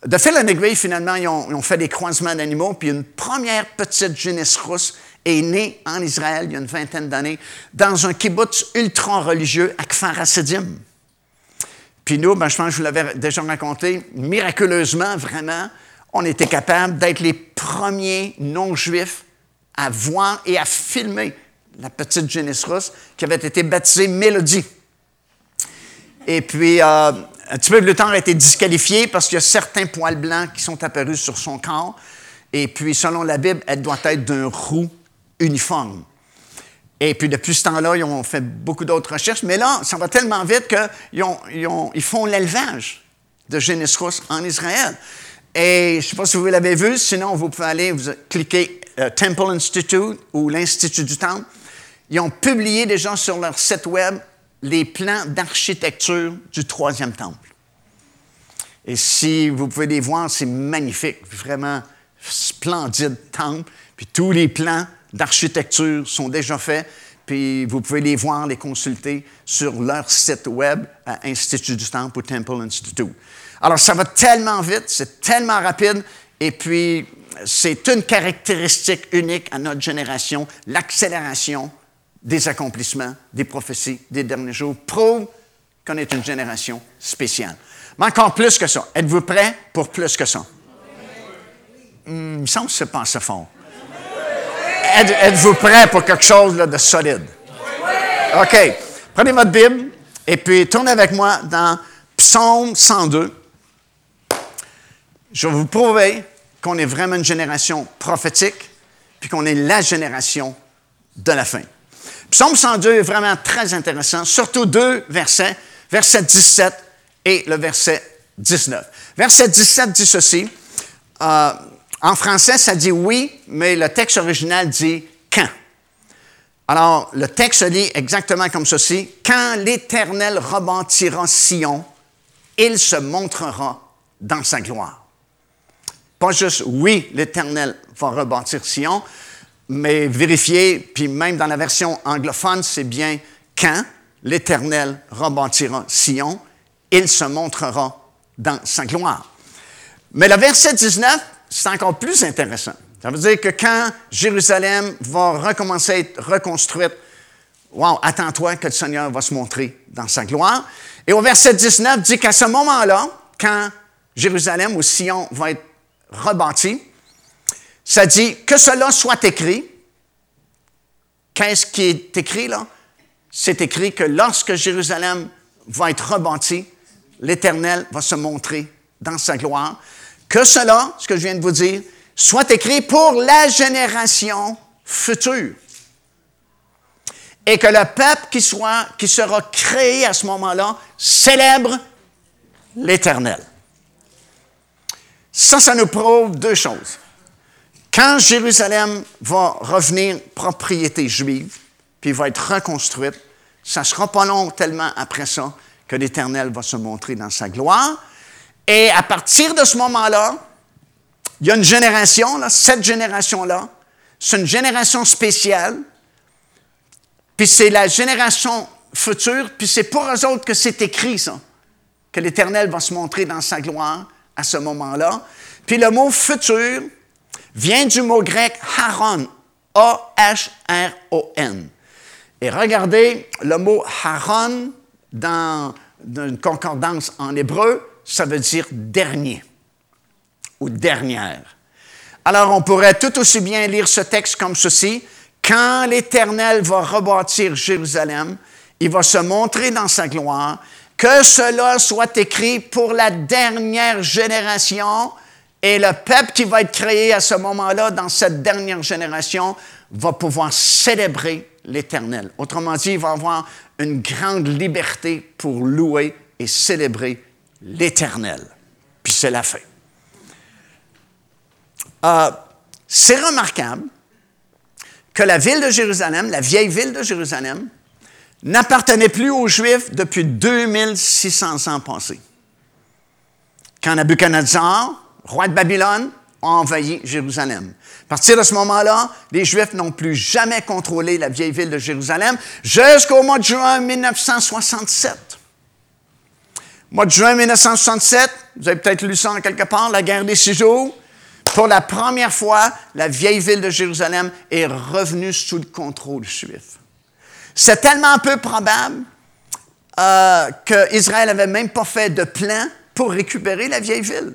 de fil en aiguille, finalement, ils ont, fait des croisements d'animaux, puis une première petite jeunesse rousse est née en Israël il y a une vingtaine d'années, dans un kibbutz ultra-religieux à Kfar Hasidim. Puis nous, ben, je pense que je vous l'avais déjà raconté, miraculeusement, vraiment, on était capable d'être les premiers non-juifs à voir et à filmer la petite jeunesse russe qui avait été baptisée Mélodie. Et puis, euh, un petit peu plus tard, elle a été disqualifiée parce qu'il y a certains poils blancs qui sont apparus sur son corps. Et puis, selon la Bible, elle doit être d'un roux uniforme. Et puis, depuis ce temps-là, ils ont fait beaucoup d'autres recherches. Mais là, ça va tellement vite qu'ils ils font l'élevage de génisses russes en Israël. Et je ne sais pas si vous l'avez vu, sinon vous pouvez aller vous cliquer Temple Institute ou l'Institut du Temple. Ils ont publié déjà sur leur site web les plans d'architecture du troisième temple. Et si vous pouvez les voir, c'est magnifique, vraiment splendide temple. Puis tous les plans d'architecture sont déjà faits. Puis vous pouvez les voir, les consulter sur leur site web à Institut du Temple ou Temple Institute. Alors ça va tellement vite, c'est tellement rapide. Et puis c'est une caractéristique unique à notre génération, l'accélération des accomplissements, des prophéties des derniers jours prouve qu'on est une génération spéciale. Mais encore plus que ça. Êtes-vous prêts pour plus que ça? Hmm, il me semble que fond. Êtes-vous prêts pour quelque chose de solide? OK. Prenez votre Bible et puis tournez avec moi dans Psaume 102. Je vais vous prouver qu'on est vraiment une génération prophétique, puis qu'on est la génération de la fin. Psaume 102 est vraiment très intéressant, surtout deux versets, verset 17 et le verset 19. Verset 17 dit ceci. Euh, en français, ça dit oui, mais le texte original dit quand. Alors, le texte dit exactement comme ceci. Quand l'Éternel rebâtira Sion, il se montrera dans sa gloire. Pas juste oui, l'Éternel va rebâtir Sion, mais vérifier, puis même dans la version anglophone, c'est bien quand l'Éternel rebâtira Sion, il se montrera dans sa gloire. Mais le verset 19, c'est encore plus intéressant. Ça veut dire que quand Jérusalem va recommencer à être reconstruite, wow, attends-toi que le Seigneur va se montrer dans sa gloire. Et au verset 19 dit qu'à ce moment-là, quand Jérusalem ou Sion va être rebâti, ça dit que cela soit écrit. Qu'est-ce qui est écrit là? C'est écrit que lorsque Jérusalem va être rebâti, l'Éternel va se montrer dans sa gloire. Que cela, ce que je viens de vous dire, soit écrit pour la génération future. Et que le peuple qui, qui sera créé à ce moment-là célèbre l'Éternel. Ça, ça nous prouve deux choses. Quand Jérusalem va revenir propriété juive, puis va être reconstruite, ça ne sera pas long tellement après ça que l'Éternel va se montrer dans sa gloire. Et à partir de ce moment-là, il y a une génération, là, cette génération-là, c'est une génération spéciale, puis c'est la génération future, puis c'est pour eux autres que c'est écrit, ça, que l'Éternel va se montrer dans sa gloire à ce moment-là. Puis le mot futur vient du mot grec haron, A-H-R-O-N. Et regardez, le mot haron dans une concordance en hébreu, ça veut dire dernier ou dernière. Alors on pourrait tout aussi bien lire ce texte comme ceci. Quand l'Éternel va rebâtir Jérusalem, il va se montrer dans sa gloire, que cela soit écrit pour la dernière génération. Et le peuple qui va être créé à ce moment-là, dans cette dernière génération, va pouvoir célébrer l'Éternel. Autrement dit, il va avoir une grande liberté pour louer et célébrer l'Éternel. Puis c'est la fin. Euh, c'est remarquable que la ville de Jérusalem, la vieille ville de Jérusalem, n'appartenait plus aux Juifs depuis 2600 ans passés. Quand Nabuchodonosor, roi de Babylone, ont envahi Jérusalem. À partir de ce moment-là, les Juifs n'ont plus jamais contrôlé la vieille ville de Jérusalem jusqu'au mois de juin 1967. Mois de juin 1967, vous avez peut-être lu ça en quelque part, la guerre des six jours. Pour la première fois, la vieille ville de Jérusalem est revenue sous le contrôle juif. C'est tellement peu probable euh, qu'Israël n'avait même pas fait de plan pour récupérer la vieille ville.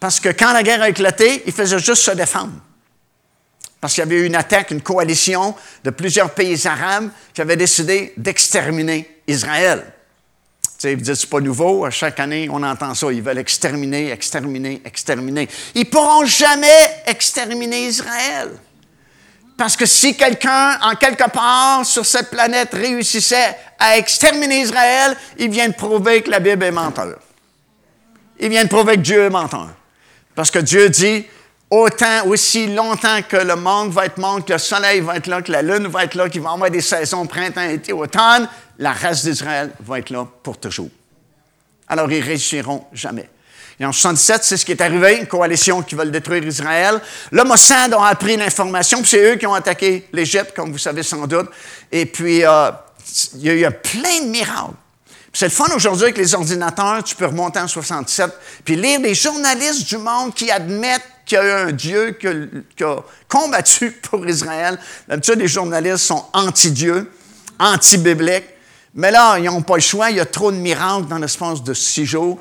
Parce que quand la guerre a éclaté, il faisait juste se défendre. Parce qu'il y avait eu une attaque, une coalition de plusieurs pays arabes qui avaient décidé d'exterminer Israël. Tu sais, vous dites, c'est pas nouveau. À chaque année, on entend ça. Ils veulent exterminer, exterminer, exterminer. Ils pourront jamais exterminer Israël. Parce que si quelqu'un, en quelque part sur cette planète, réussissait à exterminer Israël, il vient de prouver que la Bible est menteur. Il vient de prouver que Dieu est menteur. Parce que Dieu dit, autant, aussi longtemps que le monde va être monde, que le soleil va être là, que la lune va être là, qu'il va y avoir des saisons printemps, été, automne, la race d'Israël va être là pour toujours. Alors, ils réussiront jamais. Et en 77, c'est ce qui est arrivé, une coalition qui veut détruire Israël. Le Mossad a appris l'information, puis c'est eux qui ont attaqué l'Égypte, comme vous savez sans doute. Et puis, euh, il y a eu plein de miracles. C'est le fun aujourd'hui avec les ordinateurs, tu peux remonter en 67, puis lire des journalistes du monde qui admettent qu'il y a eu un Dieu qui a, combattu (laughs) pour Israël. D'habitude, les journalistes sont anti-Dieu, anti-bibliques. Mais là, ils n'ont pas le choix. Il y a trop de miracles dans l'espace de six jours.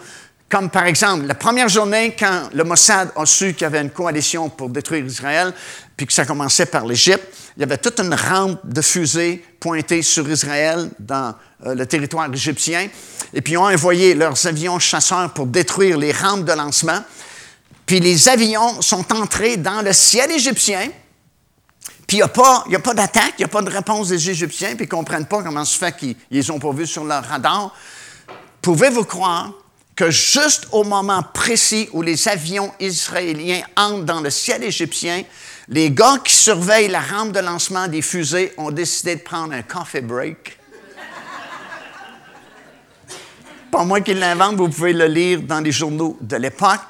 Comme par exemple, la première journée, quand le Mossad a su qu'il y avait une coalition pour détruire Israël, puis que ça commençait par l'Égypte, il y avait toute une rampe de fusées pointée sur Israël dans euh, le territoire égyptien. Et puis ils ont envoyé leurs avions chasseurs pour détruire les rampes de lancement. Puis les avions sont entrés dans le ciel égyptien. Puis il n'y a pas, pas d'attaque, il n'y a pas de réponse des Égyptiens, puis ils ne comprennent pas comment se fait qu'ils les ont pas vus sur leur radar. Pouvez-vous croire que juste au moment précis où les avions israéliens entrent dans le ciel égyptien, les gars qui surveillent la rampe de lancement des fusées ont décidé de prendre un coffee break. Pas moi qui l'invente, vous pouvez le lire dans les journaux de l'époque.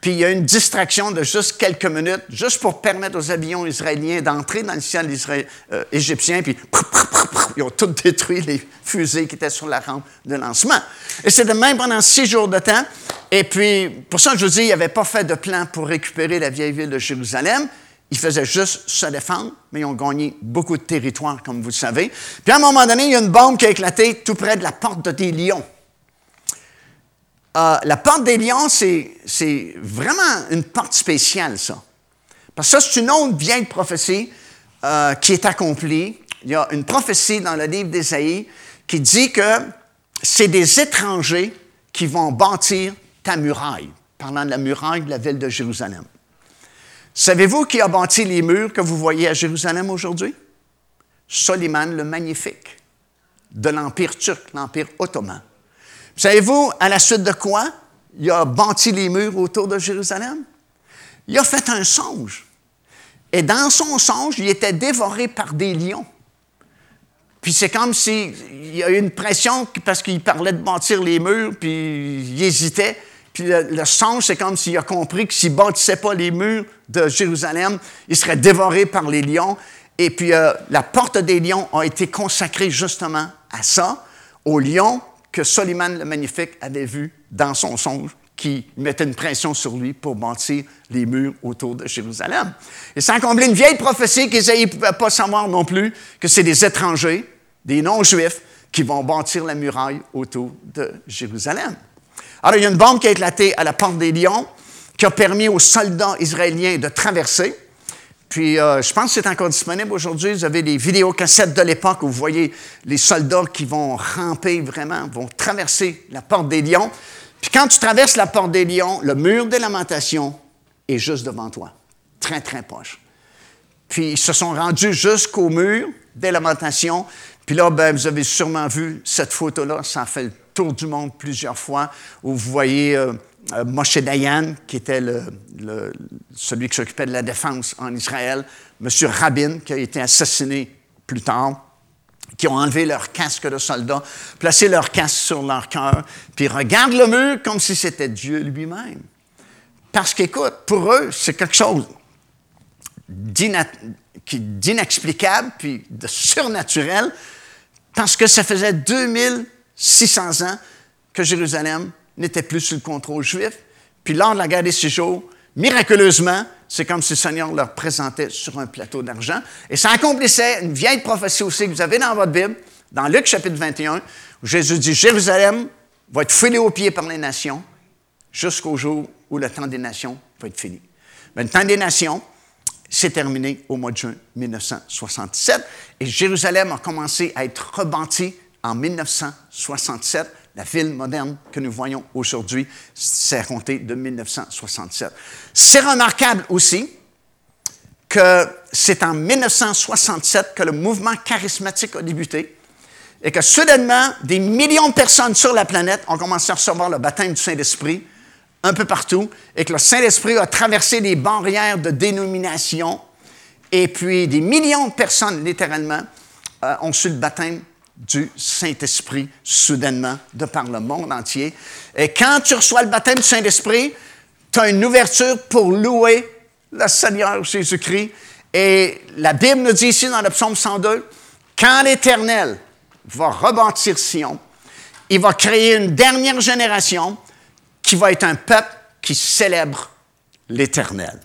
Puis il y a une distraction de juste quelques minutes, juste pour permettre aux avions israéliens d'entrer dans le ciel euh, égyptien, puis ils ont tout détruit les fusées qui étaient sur la rampe de lancement. Et c'est de même pendant six jours de temps. Et puis, pour ça, je vous dis, ils n'avaient pas fait de plan pour récupérer la vieille ville de Jérusalem. Ils faisaient juste se défendre, mais ils ont gagné beaucoup de territoire, comme vous le savez. Puis à un moment donné, il y a une bombe qui a éclaté tout près de la porte de des lions. Euh, la porte des lions, c'est vraiment une porte spéciale, ça. Parce que ça, c'est une autre vieille prophétie euh, qui est accomplie. Il y a une prophétie dans le livre d'Ésaïe qui dit que c'est des étrangers qui vont bâtir ta muraille, parlant de la muraille de la ville de Jérusalem. Savez-vous qui a bâti les murs que vous voyez à Jérusalem aujourd'hui? Soliman le Magnifique, de l'Empire turc, l'Empire ottoman. Savez-vous à la suite de quoi il a bâti les murs autour de Jérusalem? Il a fait un songe. Et dans son songe, il était dévoré par des lions. Puis c'est comme s'il y a eu une pression parce qu'il parlait de bâtir les murs, puis il hésitait. Puis le, songe, c'est comme s'il a compris que s'il ne bâtissait pas les murs de Jérusalem, il serait dévoré par les lions. Et puis euh, la porte des lions a été consacrée justement à ça, aux lions que Soliman le Magnifique avait vu dans son songe qui mettait une pression sur lui pour bâtir les murs autour de Jérusalem. Et sans combler une vieille prophétie qu'Ésaïe ne pouvait pas savoir non plus, que c'est des étrangers, des non-juifs, qui vont bâtir la muraille autour de Jérusalem. Alors, il y a une bombe qui a éclaté à la porte des lions, qui a permis aux soldats israéliens de traverser. Puis, euh, je pense que c'est encore disponible aujourd'hui. Vous avez des vidéocassettes de l'époque où vous voyez les soldats qui vont ramper vraiment, vont traverser la porte des lions. Puis quand tu traverses la porte des lions, le mur des lamentations est juste devant toi, très, très proche. Puis ils se sont rendus jusqu'au mur des lamentations. Puis là, ben, vous avez sûrement vu cette photo-là, ça a fait le tour du monde plusieurs fois, où vous voyez euh, euh, Moshe Dayan, qui était celui qui s'occupait de la défense en Israël, M. Rabin, qui a été assassiné plus tard, qui ont enlevé leur casque de soldats, placé leur casque sur leur cœur, puis regardent le mur comme si c'était Dieu lui-même. Parce qu'écoute, pour eux, c'est quelque chose d'inexplicable, puis de surnaturel, parce que ça faisait 2600 ans que Jérusalem n'était plus sous le contrôle juif. Puis lors de la guerre des six jours, miraculeusement, c'est comme si le Seigneur leur présentait sur un plateau d'argent. Et ça accomplissait une vieille prophétie aussi que vous avez dans votre Bible, dans Luc chapitre 21, où Jésus dit Jérusalem va être foulée aux pieds par les nations jusqu'au jour où le temps des nations va être fini. Le temps des nations, c'est terminé au mois de juin 1967 et Jérusalem a commencé à être rebâtie en 1967. La ville moderne que nous voyons aujourd'hui, c'est à compter de 1967. C'est remarquable aussi que c'est en 1967 que le mouvement charismatique a débuté et que soudainement, des millions de personnes sur la planète ont commencé à recevoir le baptême du Saint-Esprit un peu partout et que le Saint-Esprit a traversé des barrières de dénomination et puis des millions de personnes, littéralement, euh, ont su le baptême du Saint-Esprit soudainement de par le monde entier. Et quand tu reçois le baptême du Saint-Esprit, tu as une ouverture pour louer le Seigneur Jésus-Christ. Et la Bible nous dit ici dans le psaume 102, quand l'Éternel va rebâtir Sion, il va créer une dernière génération qui va être un peuple qui célèbre l'Éternel.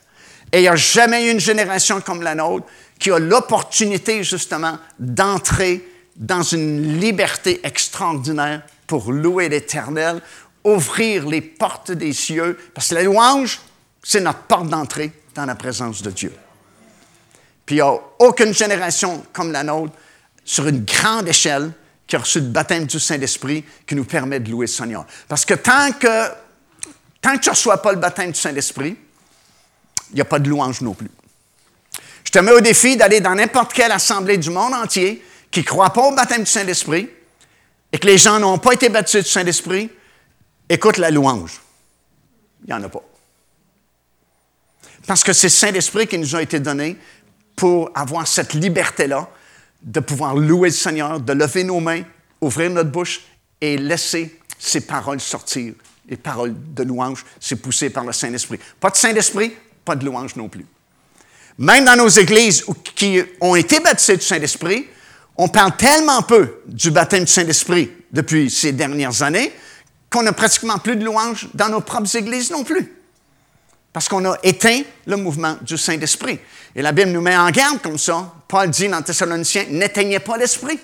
Et il n'y a jamais eu une génération comme la nôtre qui a l'opportunité justement d'entrer dans une liberté extraordinaire pour louer l'Éternel, ouvrir les portes des cieux, parce que la louange, c'est notre porte d'entrée dans la présence de Dieu. Puis il n'y a aucune génération comme la nôtre, sur une grande échelle, qui a reçu le baptême du Saint-Esprit qui nous permet de louer le Seigneur. Parce que tant que, tant que tu ne reçois pas le baptême du Saint-Esprit, il n'y a pas de louange non plus. Je te mets au défi d'aller dans n'importe quelle assemblée du monde entier qui ne croient pas au baptême du Saint-Esprit et que les gens n'ont pas été baptisés du Saint-Esprit, écoute la louange. Il n'y en a pas. Parce que c'est le Saint-Esprit qui nous a été donné pour avoir cette liberté-là de pouvoir louer le Seigneur, de lever nos mains, ouvrir notre bouche et laisser ses paroles sortir. Les paroles de louange, c'est poussé par le Saint-Esprit. Pas de Saint-Esprit, pas de louange non plus. Même dans nos églises qui ont été baptisées du Saint-Esprit, on parle tellement peu du baptême du Saint-Esprit depuis ces dernières années qu'on n'a pratiquement plus de louanges dans nos propres églises non plus. Parce qu'on a éteint le mouvement du Saint-Esprit. Et la Bible nous met en garde comme ça. Paul dit dans Thessaloniciens, n'éteignez pas l'esprit.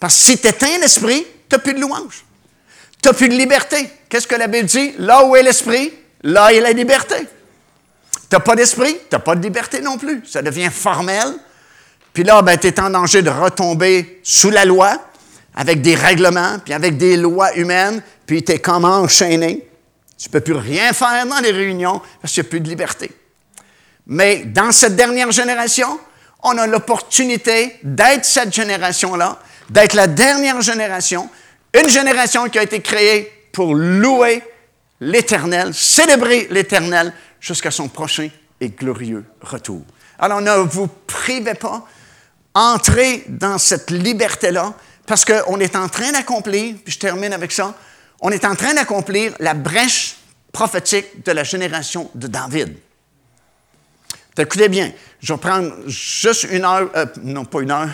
Parce que si tu éteins l'esprit, tu n'as plus de louange. Tu n'as plus de liberté. Qu'est-ce que la Bible dit? Là où est l'esprit, là est la liberté. Tu n'as pas d'esprit, tu n'as pas de liberté non plus. Ça devient formel, puis là, ben, tu es en danger de retomber sous la loi, avec des règlements, puis avec des lois humaines, puis tu es comme enchaîné. Tu ne peux plus rien faire dans les réunions parce qu'il n'y a plus de liberté. Mais dans cette dernière génération, on a l'opportunité d'être cette génération-là, d'être la dernière génération, une génération qui a été créée pour louer l'Éternel, célébrer l'Éternel jusqu'à son prochain et glorieux retour. Alors ne vous privez pas entrer dans cette liberté-là, parce qu'on est en train d'accomplir, puis je termine avec ça, on est en train d'accomplir la brèche prophétique de la génération de David. Écoutez bien, je vais prendre juste une heure, euh, non pas une heure.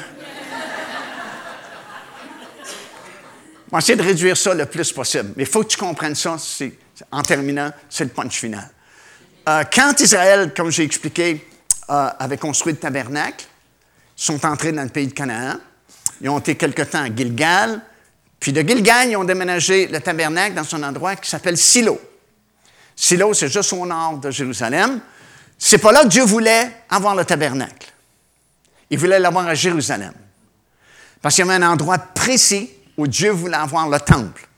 On va essayer de réduire ça le plus possible. Mais il faut que tu comprennes ça. En terminant, c'est le punch final. Euh, quand Israël, comme j'ai expliqué, euh, avait construit le tabernacle, sont entrés dans le pays de Canaan. Ils ont été quelque temps à Gilgal. Puis de Gilgal, ils ont déménagé le tabernacle dans un endroit qui s'appelle Silo. Silo, c'est juste au nord de Jérusalem. C'est pas là que Dieu voulait avoir le tabernacle. Il voulait l'avoir à Jérusalem. Parce qu'il y avait un endroit précis où Dieu voulait avoir le temple.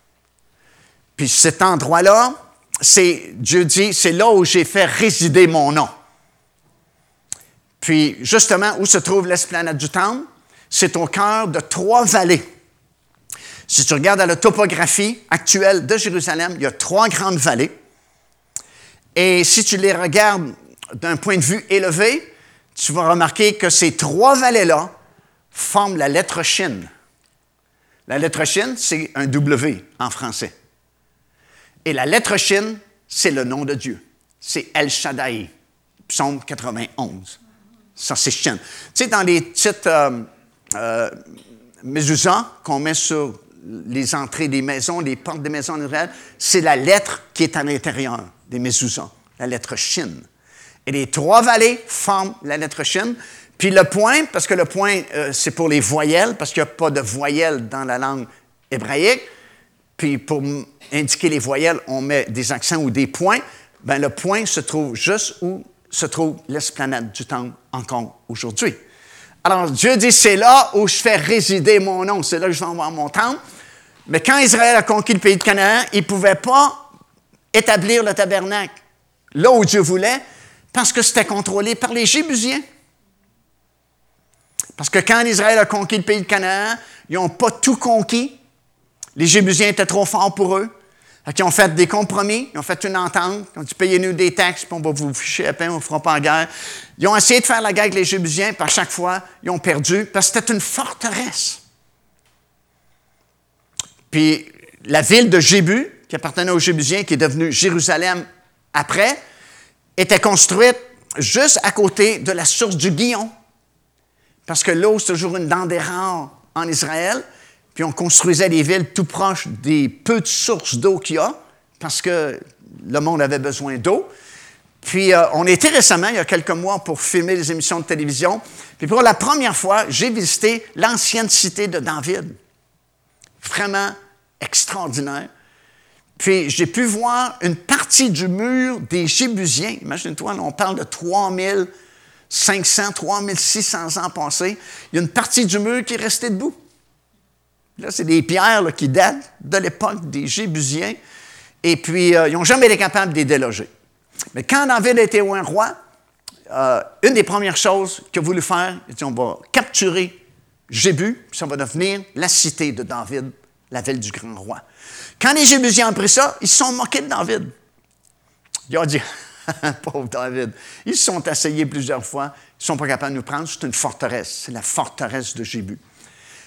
Puis cet endroit-là, c'est, Dieu dit, c'est là où j'ai fait résider mon nom. Puis, justement, où se trouve l'esplanade du Temple? C'est au cœur de trois vallées. Si tu regardes la topographie actuelle de Jérusalem, il y a trois grandes vallées. Et si tu les regardes d'un point de vue élevé, tu vas remarquer que ces trois vallées-là forment la lettre Chine. La lettre Chine, c'est un W en français. Et la lettre Chine, c'est le nom de Dieu. c'est El Shaddai, psaume 91. Ça, c'est Shin. Tu sais, dans les petites euh, euh qu'on met sur les entrées des maisons, les portes des maisons en Israël, c'est la lettre qui est à l'intérieur des mezuzahs, la lettre Shin. Et les trois vallées forment la lettre Shin. Puis le point, parce que le point, euh, c'est pour les voyelles, parce qu'il n'y a pas de voyelles dans la langue hébraïque. Puis pour indiquer les voyelles, on met des accents ou des points. Ben, le point se trouve juste où se trouve l'esplanade du temple encore aujourd'hui. Alors Dieu dit, c'est là où je fais résider mon nom, c'est là que je vais avoir mon temple. Mais quand Israël a conquis le pays de Canaan, il ne pouvait pas établir le tabernacle là où Dieu voulait, parce que c'était contrôlé par les Jébusiens. Parce que quand Israël a conquis le pays de Canaan, ils n'ont pas tout conquis. Les Jébusiens étaient trop forts pour eux. Ils ont fait des compromis, ils ont fait une entente, ils ont dit payez-nous des taxes, puis on va vous ficher à peine, on ne fera pas en guerre. Ils ont essayé de faire la guerre avec les Jébusiens, puis à chaque fois, ils ont perdu, parce que c'était une forteresse. Puis la ville de Jébu, qui appartenait aux Jébusiens, qui est devenue Jérusalem après, était construite juste à côté de la source du Guillon. Parce que l'eau, c'est toujours une denrée rare en Israël. Puis on construisait des villes tout proches des peu de sources d'eau qu'il y a, parce que le monde avait besoin d'eau. Puis euh, on était récemment, il y a quelques mois, pour filmer des émissions de télévision. Puis pour la première fois, j'ai visité l'ancienne cité de David. Vraiment extraordinaire. Puis j'ai pu voir une partie du mur des Jébusiens. Imagine-toi, on parle de 3500, 3600 ans passés. Il y a une partie du mur qui est restée debout. C'est des pierres qui datent de l'époque des Jébusiens. Et puis, euh, ils n'ont jamais été capables de les déloger. Mais quand David était un roi, euh, une des premières choses qu'il a voulu faire, il dit on va capturer Jébu, puis ça va devenir la cité de David, la ville du grand roi. Quand les Jébusiens ont pris ça, ils se sont moqués de David. Ils ont dit (laughs) Pauvre David. Ils se sont essayés plusieurs fois. Ils ne sont pas capables de nous prendre. C'est une forteresse. C'est la forteresse de Jébu.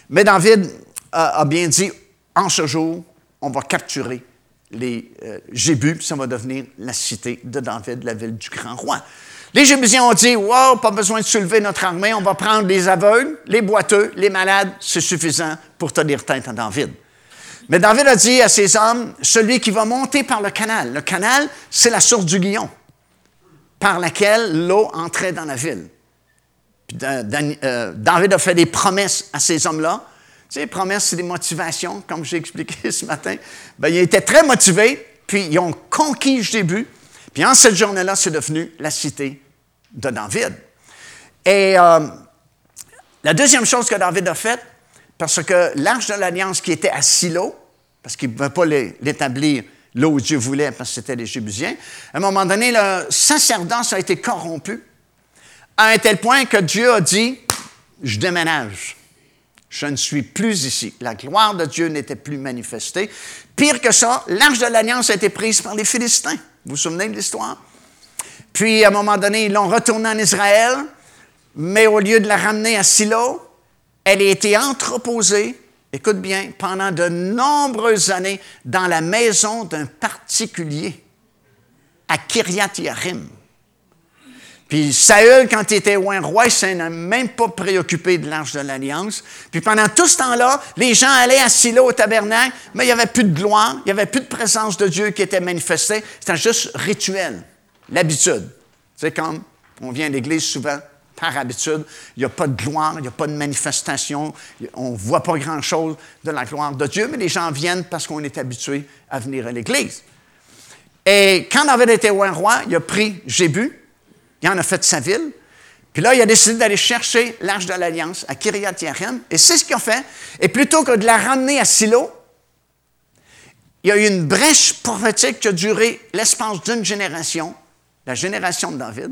Mais David a, bien dit en ce jour, on va capturer les euh, Jébus, ça va devenir la cité de David, la ville du grand roi. Les Jébusiens ont dit Wow, pas besoin de soulever notre armée, on va prendre les aveugles, les boiteux, les malades, c'est suffisant pour tenir tête à David. Mais David a dit à ses hommes Celui qui va monter par le canal. Le canal, c'est la source du Guillon, par laquelle l'eau entrait dans la ville. Euh, David a fait des promesses à ces hommes-là tu sais, promesses, c'est des motivations, comme j'ai expliqué (laughs) ce matin. Bien, ils étaient très motivés, puis ils ont conquis Jébu. Puis en cette journée-là, c'est devenu la cité de David. Et euh, la deuxième chose que David a faite, parce que l'arche de l'Alliance qui était à Silo, parce qu'il ne pouvait pas l'établir là où Dieu voulait, parce que c'était les Jébusiens, à un moment donné, le sacerdoce a été corrompu à un tel point que Dieu a dit, je déménage je ne suis plus ici. La gloire de Dieu n'était plus manifestée. Pire que ça, l'arche de l'alliance a été prise par les Philistins. Vous vous souvenez de l'histoire? Puis, à un moment donné, ils l'ont retournée en Israël, mais au lieu de la ramener à Silo, elle a été entreposée, écoute bien, pendant de nombreuses années dans la maison d'un particulier à Kiryat Yarim. Puis Saül, quand il était roi, il s'est même pas préoccupé de l'arche de l'Alliance. Puis pendant tout ce temps-là, les gens allaient à Silo au tabernacle, mais il n'y avait plus de gloire, il n'y avait plus de présence de Dieu qui était manifestée. C'était juste rituel, l'habitude. C'est comme on vient à l'Église souvent par habitude, il n'y a pas de gloire, il n'y a pas de manifestation, on ne voit pas grand-chose de la gloire de Dieu, mais les gens viennent parce qu'on est habitué à venir à l'Église. Et quand David était roi, il a pris Jébu, il en a fait sa ville. Puis là, il a décidé d'aller chercher l'Arche de l'Alliance à Kiryat Yarim. Et c'est ce qu'il a fait. Et plutôt que de la ramener à Silo, il y a eu une brèche prophétique qui a duré l'espace d'une génération, la génération de David,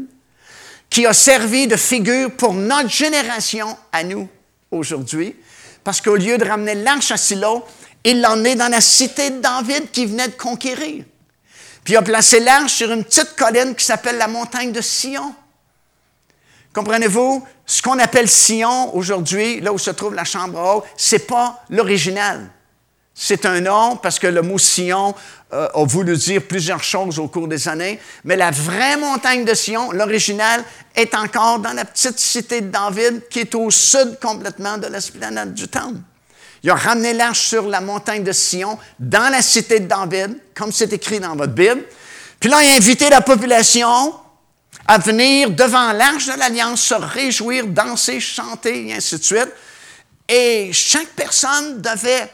qui a servi de figure pour notre génération à nous aujourd'hui. Parce qu'au lieu de ramener l'arche à Silo, il l'a emmené dans la cité de David qui venait de conquérir. Puis il a placé l'arche sur une petite colline qui s'appelle la montagne de Sion. Comprenez-vous? Ce qu'on appelle Sion aujourd'hui, là où se trouve la chambre haute, ce n'est pas l'original. C'est un nom parce que le mot Sion euh, a voulu dire plusieurs choses au cours des années, mais la vraie montagne de Sion, l'original, est encore dans la petite cité de David qui est au sud complètement de l'esplanade du temple. Il a ramené l'arche sur la montagne de Sion, dans la cité de David, comme c'est écrit dans votre Bible. Puis là, il a invité la population à venir devant l'arche de l'Alliance, se réjouir, danser, chanter, et ainsi de suite. Et chaque personne devait,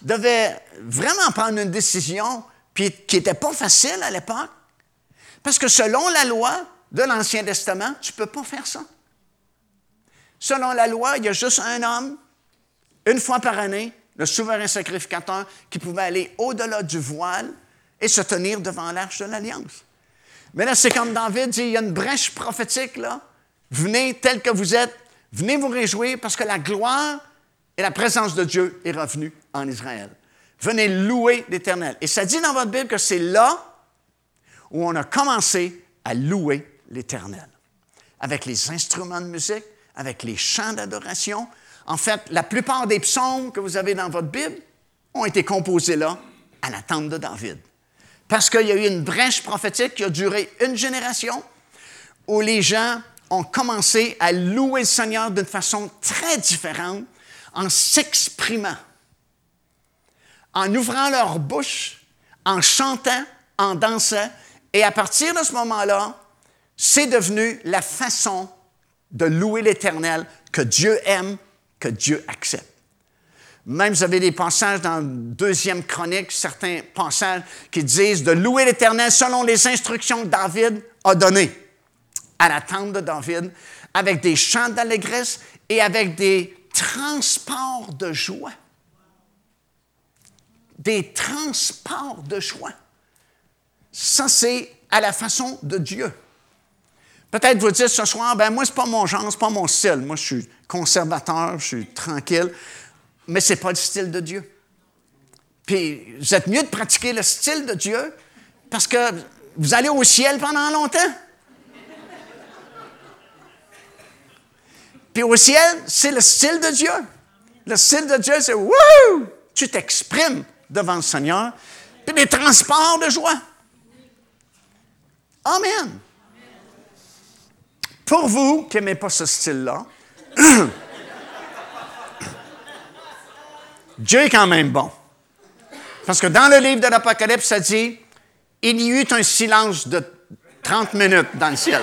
devait vraiment prendre une décision puis qui n'était pas facile à l'époque. Parce que selon la loi de l'Ancien Testament, tu ne peux pas faire ça. Selon la loi, il y a juste un homme une fois par année, le souverain sacrificateur qui pouvait aller au-delà du voile et se tenir devant l'arche de l'Alliance. Mais là, c'est comme David dit, il y a une brèche prophétique là. Venez tel que vous êtes, venez vous réjouir parce que la gloire et la présence de Dieu est revenue en Israël. Venez louer l'Éternel. Et ça dit dans votre Bible que c'est là où on a commencé à louer l'Éternel. Avec les instruments de musique, avec les chants d'adoration, en fait, la plupart des psaumes que vous avez dans votre Bible ont été composés là, à la tente de David. Parce qu'il y a eu une brèche prophétique qui a duré une génération où les gens ont commencé à louer le Seigneur d'une façon très différente en s'exprimant, en ouvrant leur bouche, en chantant, en dansant. Et à partir de ce moment-là, c'est devenu la façon de louer l'Éternel que Dieu aime que Dieu accepte. Même vous avez des passages dans Deuxième Chronique, certains passages qui disent de louer l'Éternel selon les instructions que David a données à la tente de David, avec des chants d'allégresse et avec des transports de joie. Des transports de joie. Ça, c'est à la façon de Dieu. Peut-être vous dites ce soir, ben moi, ce n'est pas mon genre, ce n'est pas mon style. Moi, je suis conservateur, je suis tranquille, mais ce n'est pas le style de Dieu. Puis vous êtes mieux de pratiquer le style de Dieu parce que vous allez au ciel pendant longtemps. Puis au ciel, c'est le style de Dieu. Le style de Dieu, c'est wouh! Tu t'exprimes devant le Seigneur, puis des transports de joie. Amen. Pour vous qui n'aimez pas ce style-là, (coughs) Dieu est quand même bon. Parce que dans le livre de l'Apocalypse, ça dit il y eut un silence de 30 minutes dans le ciel.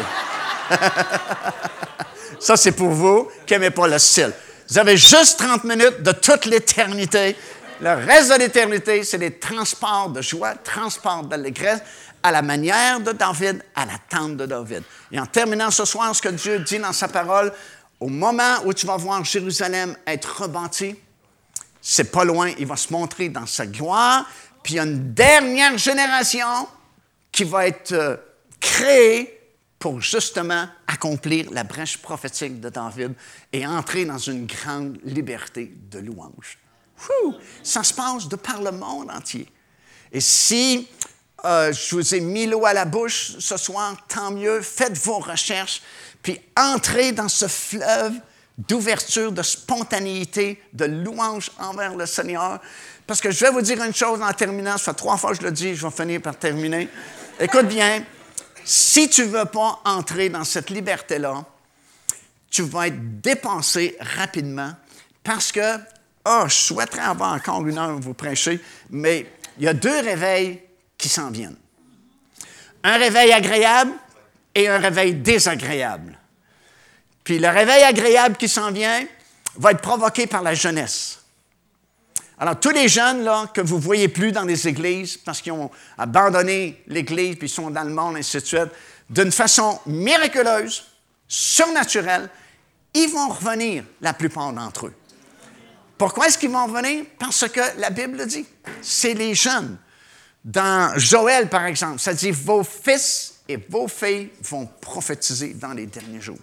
(laughs) ça, c'est pour vous qui n'aimez pas le style. Vous avez juste 30 minutes de toute l'éternité. Le reste de l'éternité, c'est des transports de joie, transports d'allégresse, à la manière de David, à la tente de David. Et en terminant ce soir, ce que Dieu dit dans sa parole, au moment où tu vas voir Jérusalem être rebâtie, c'est pas loin, il va se montrer dans sa gloire, puis il y a une dernière génération qui va être euh, créée pour justement accomplir la brèche prophétique de David et entrer dans une grande liberté de louange. Ça se passe de par le monde entier. Et si euh, je vous ai mis l'eau à la bouche ce soir, tant mieux, faites vos recherches, puis entrez dans ce fleuve d'ouverture, de spontanéité, de louange envers le Seigneur. Parce que je vais vous dire une chose en terminant, ça fait trois fois que je le dis, je vais finir par terminer. Écoute bien, si tu ne veux pas entrer dans cette liberté-là, tu vas être dépensé rapidement parce que, oh, je souhaiterais avoir encore une heure vous prêcher, mais il y a deux réveils qui s'en viennent. Un réveil agréable et un réveil désagréable. Puis le réveil agréable qui s'en vient va être provoqué par la jeunesse. Alors, tous les jeunes là, que vous ne voyez plus dans les églises parce qu'ils ont abandonné l'Église puis ils sont dans le monde, ainsi de suite, d'une façon miraculeuse, surnaturelle, ils vont revenir, la plupart d'entre eux. Pourquoi est-ce qu'ils vont revenir? Parce que la Bible dit. C'est les jeunes. Dans Joël, par exemple, ça dit Vos fils et vos filles vont prophétiser dans les derniers jours.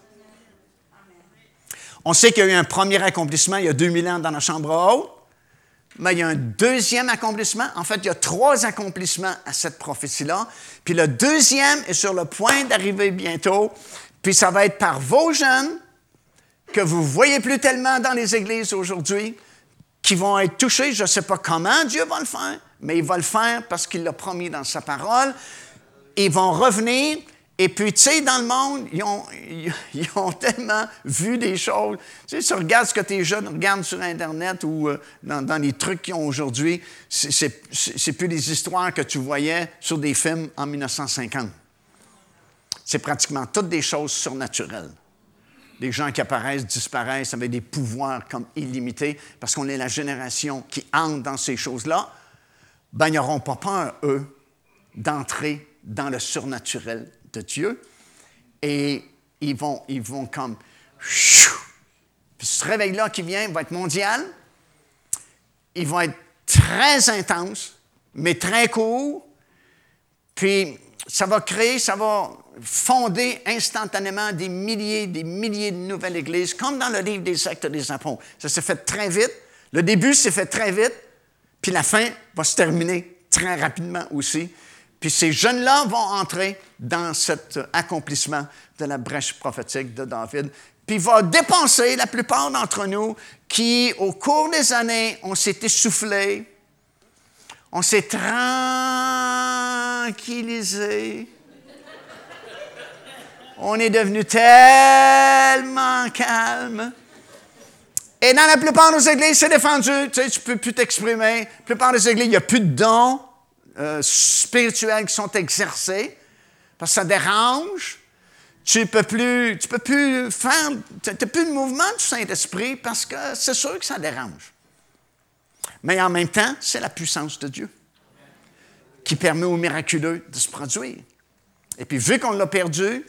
On sait qu'il y a eu un premier accomplissement il y a 2000 ans dans la chambre haute, mais il y a un deuxième accomplissement. En fait, il y a trois accomplissements à cette prophétie-là. Puis le deuxième est sur le point d'arriver bientôt. Puis ça va être par vos jeunes que vous ne voyez plus tellement dans les églises aujourd'hui, qui vont être touchés. Je ne sais pas comment Dieu va le faire, mais il va le faire parce qu'il l'a promis dans sa parole. Ils vont revenir. Et puis, tu sais, dans le monde, (laughs) ils ont, tellement vu des choses. Tu sais, tu regardes ce que tes jeunes regardent sur Internet ou euh, dans, dans, les trucs qu'ils ont aujourd'hui, c'est plus des histoires que tu voyais sur des films en 1950. C'est pratiquement toutes des choses surnaturelles des gens qui apparaissent, disparaissent avec des pouvoirs comme illimités, parce qu'on est la génération qui entre dans ces choses-là, ben, ils n'auront pas peur, eux, d'entrer dans le surnaturel de Dieu. Et ils vont, ils vont comme... Ce réveil-là qui vient va être mondial. Il va être très intense, mais très court. Puis ça va créer, ça va fonder instantanément des milliers, des milliers de nouvelles églises, comme dans le livre des actes des apôtres. Ça s'est fait très vite. Le début s'est fait très vite, puis la fin va se terminer très rapidement aussi. Puis ces jeunes-là vont entrer dans cet accomplissement de la brèche prophétique de David. Puis va dépenser la plupart d'entre nous qui, au cours des années, on s'est essoufflé, on s'est tranquillisé, on est devenu tellement calme. Et dans la plupart de nos églises, c'est défendu. Tu ne peux plus t'exprimer. La plupart des églises, il n'y a plus de dons euh, spirituels qui sont exercés parce que ça dérange. Tu ne peux, plus, tu peux plus faire. Tu n'as plus de mouvement du Saint-Esprit parce que c'est sûr que ça dérange. Mais en même temps, c'est la puissance de Dieu qui permet aux miraculeux de se produire. Et puis, vu qu'on l'a perdu,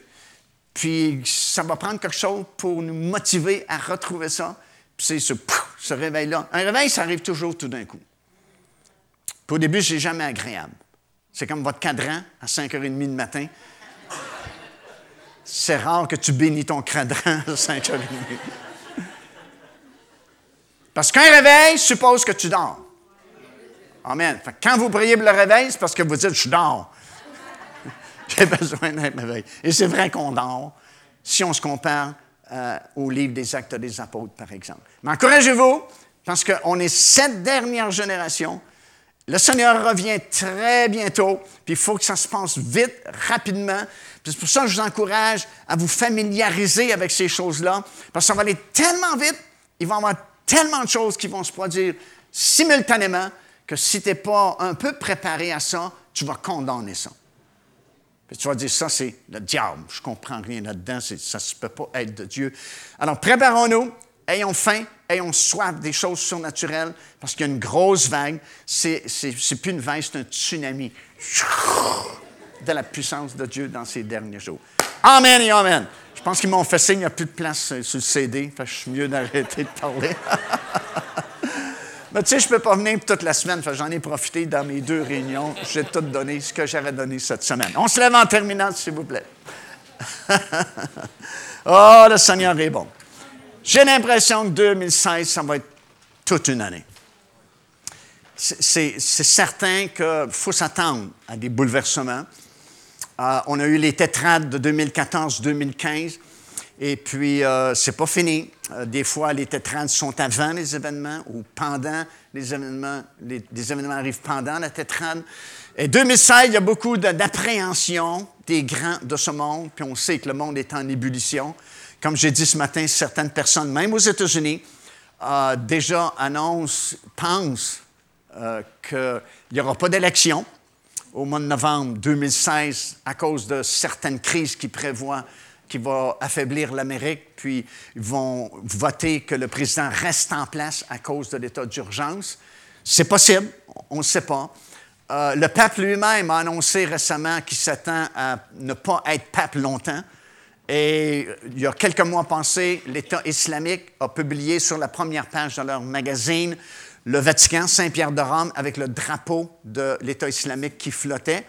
puis ça va prendre quelque chose pour nous motiver à retrouver ça. C'est ce, ce réveil-là. Un réveil, ça arrive toujours tout d'un coup. Au début, c'est jamais agréable. C'est comme votre cadran à 5h30 du matin. C'est rare que tu bénis ton cadran à 5h30. Parce qu'un réveil suppose que tu dors. Amen. quand vous priez pour le réveil, c'est parce que vous dites Je dors. (laughs) J'ai besoin d'un réveil. Et c'est vrai qu'on dort si on se compare euh, au livre des Actes des Apôtres, par exemple. Mais encouragez-vous, parce qu'on est cette dernière génération. Le Seigneur revient très bientôt, puis il faut que ça se passe vite, rapidement. C'est pour ça que je vous encourage à vous familiariser avec ces choses-là, parce que ça va aller tellement vite, il va y avoir tellement de choses qui vont se produire simultanément que si tu n'es pas un peu préparé à ça, tu vas condamner ça. Puis tu vas dire, ça, c'est le diable. Je ne comprends rien là-dedans. Ça ne peut pas être de Dieu. Alors, préparons-nous. Ayons faim, ayons soif des choses surnaturelles, parce qu'il y a une grosse vague. C'est, plus une vague, c'est un tsunami de la puissance de Dieu dans ces derniers jours. Amen et Amen. Je pense qu'ils m'ont fait signe, il n'y a plus de place sur le CD. Je suis mieux d'arrêter de parler. (laughs) Mais tu sais, je peux pas venir toute la semaine. J'en ai profité dans mes deux réunions. J'ai tout donné ce que j'avais donné cette semaine. On se lève en terminant, s'il vous plaît. (laughs) oh, le Seigneur est bon. J'ai l'impression que 2016, ça va être toute une année. C'est certain qu'il faut s'attendre à des bouleversements. Euh, on a eu les tétrades de 2014-2015. Et puis, euh, c'est pas fini. Euh, des fois, les tétrades sont avant les événements ou pendant les événements. Les, événements arrivent pendant la tétrade. Et 2016, il y a beaucoup d'appréhension des grands de ce monde, puis on sait que le monde est en ébullition. Comme j'ai dit ce matin, certaines personnes, même aux États-Unis, euh, déjà annoncent, pensent euh, qu'il n'y aura pas d'élection au mois de novembre 2016 à cause de certaines crises qui prévoient qui va affaiblir l'Amérique, puis ils vont voter que le président reste en place à cause de l'état d'urgence. C'est possible, on ne sait pas. Euh, le pape lui-même a annoncé récemment qu'il s'attend à ne pas être pape longtemps. Et il y a quelques mois passés, l'État islamique a publié sur la première page de leur magazine le Vatican, Saint-Pierre de Rome, avec le drapeau de l'État islamique qui flottait.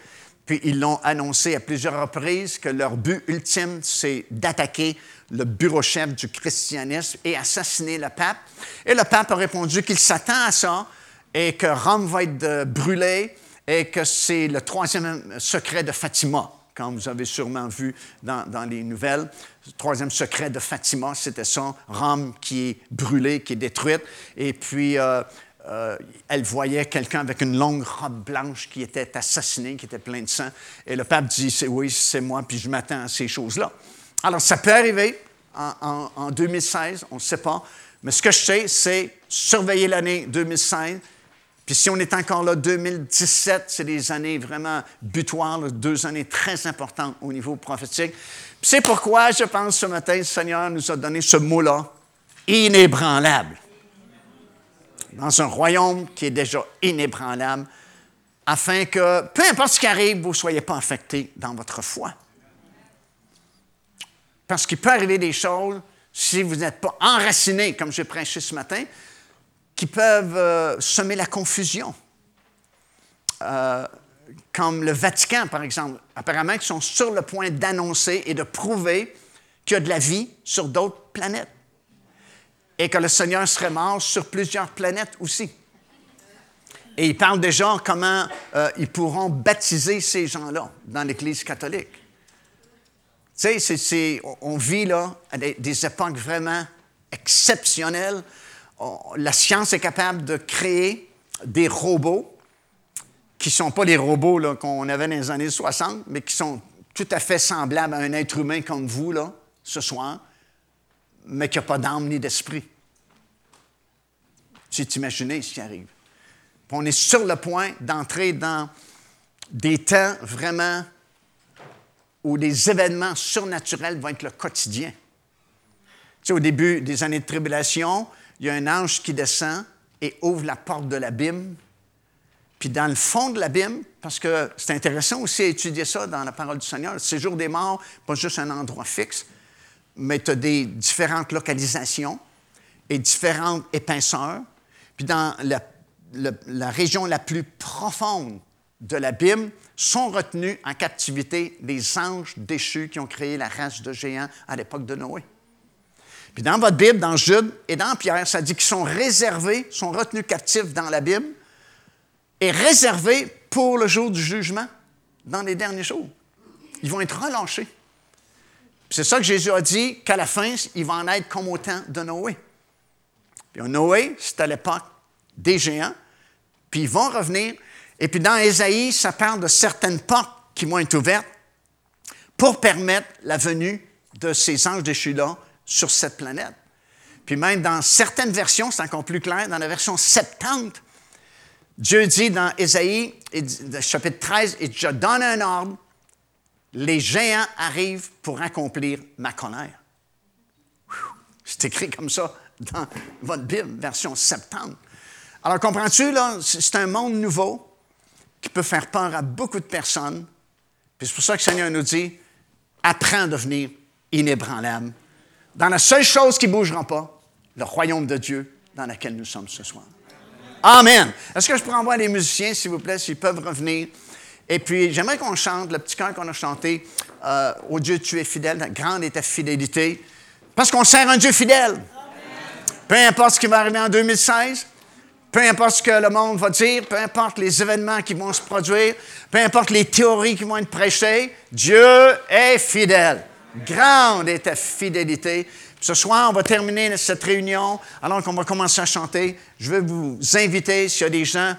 Puis ils l'ont annoncé à plusieurs reprises que leur but ultime, c'est d'attaquer le bureau chef du christianisme et assassiner le pape. Et le pape a répondu qu'il s'attend à ça et que Rome va être brûlée et que c'est le troisième secret de Fatima. comme vous avez sûrement vu dans, dans les nouvelles. Le troisième secret de Fatima, c'était ça, Rome qui est brûlée, qui est détruite. Et puis, euh, euh, elle voyait quelqu'un avec une longue robe blanche qui était assassiné, qui était plein de sang. Et le pape dit, oui, c'est moi, puis je m'attends à ces choses-là. Alors, ça peut arriver en, en 2016, on ne sait pas. Mais ce que je sais, c'est surveiller l'année 2016 puis si on est encore là, 2017, c'est des années vraiment butoirs, deux années très importantes au niveau prophétique. C'est pourquoi je pense ce matin, le Seigneur nous a donné ce mot-là, inébranlable. Dans un royaume qui est déjà inébranlable, afin que, peu importe ce qui arrive, vous ne soyez pas affectés dans votre foi. Parce qu'il peut arriver des choses, si vous n'êtes pas enraciné, comme j'ai prêché ce matin, qui peuvent euh, semer la confusion. Euh, comme le Vatican, par exemple, apparemment, qui sont sur le point d'annoncer et de prouver qu'il y a de la vie sur d'autres planètes et que le Seigneur serait mort sur plusieurs planètes aussi. Et ils parlent déjà comment euh, ils pourront baptiser ces gens-là dans l'Église catholique. Tu sais, on vit là à des époques vraiment exceptionnelles la science est capable de créer des robots qui ne sont pas les robots qu'on avait dans les années 60, mais qui sont tout à fait semblables à un être humain comme vous, là, ce soir, mais qui n'a pas d'âme ni d'esprit. Tu t'imagines ce qui arrive. on est sur le point d'entrer dans des temps vraiment où des événements surnaturels vont être le quotidien. Tu sais, au début des années de tribulation, il y a un ange qui descend et ouvre la porte de l'abîme. Puis dans le fond de l'abîme, parce que c'est intéressant aussi à étudier ça dans la parole du Seigneur, le séjour des morts, pas juste un endroit fixe, mais tu as des différentes localisations et différentes épaisseurs. Puis dans la, région la plus profonde de l'abîme sont retenus en captivité les anges déchus qui ont créé la race de géants à l'époque de Noé. Puis dans votre Bible, dans Jude et dans Pierre, ça dit qu'ils sont réservés, sont retenus captifs dans la Bible et réservés pour le jour du jugement, dans les derniers jours. Ils vont être relâchés. C'est ça que Jésus a dit, qu'à la fin, ils vont en être comme au temps de Noé. Puis Noé, c'était à l'époque des géants, puis ils vont revenir. Et puis dans Ésaïe, ça parle de certaines portes qui vont être ouvertes pour permettre la venue de ces anges déchus-là sur cette planète. Puis même dans certaines versions, c'est encore plus clair, dans la version 70, Dieu dit dans Ésaïe, chapitre 13, et je donne un ordre, les géants arrivent pour accomplir ma colère. C'est écrit comme ça dans votre Bible, version 70. Alors, comprends-tu, c'est un monde nouveau qui peut faire peur à beaucoup de personnes. Puis c'est pour ça que le Seigneur nous dit, apprends à devenir inébranlable dans la seule chose qui ne bougera pas, le royaume de Dieu dans lequel nous sommes ce soir. Amen. Est-ce que je pourrais envoyer les musiciens, s'il vous plaît, s'ils peuvent revenir? Et puis, j'aimerais qu'on chante le petit chœur qu'on a chanté, euh, Ô Dieu, tu es fidèle, grande est ta fidélité, parce qu'on sert un Dieu fidèle. Peu importe ce qui va arriver en 2016, peu importe ce que le monde va dire, peu importe les événements qui vont se produire, peu importe les théories qui vont être prêchées, Dieu est fidèle. Grande est ta fidélité. Ce soir, on va terminer cette réunion alors qu'on va commencer à chanter. Je vais vous inviter, s'il y a des gens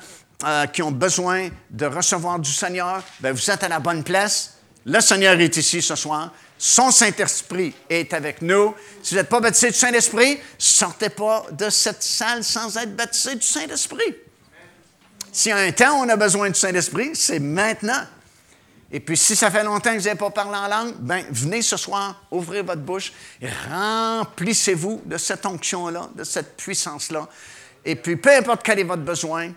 euh, qui ont besoin de recevoir du Seigneur, bien, vous êtes à la bonne place. Le Seigneur est ici ce soir. Son Saint-Esprit est avec nous. Si vous n'êtes pas baptisé du Saint-Esprit, sortez pas de cette salle sans être baptisé du Saint-Esprit. A un temps on a besoin du Saint-Esprit, c'est maintenant. Et puis, si ça fait longtemps que vous n'avez pas parlé en langue, ben, venez ce soir, ouvrez votre bouche remplissez-vous de cette onction-là, de cette puissance-là. Et puis, peu importe quel est votre besoin,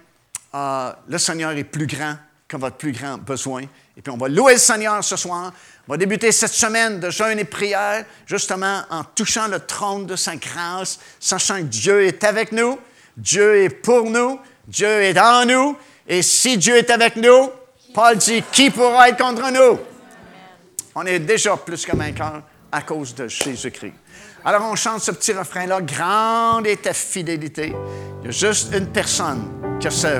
euh, le Seigneur est plus grand que votre plus grand besoin. Et puis, on va louer le Seigneur ce soir. On va débuter cette semaine de jeûne et prière, justement en touchant le trône de sa grâce, sachant que Dieu est avec nous, Dieu est pour nous, Dieu est en nous. Et si Dieu est avec nous, Paul dit, qui pourra être contre nous? On est déjà plus que vainqueurs à cause de Jésus-Christ. Alors on chante ce petit refrain-là, grande est ta fidélité. Il y a juste une personne qui a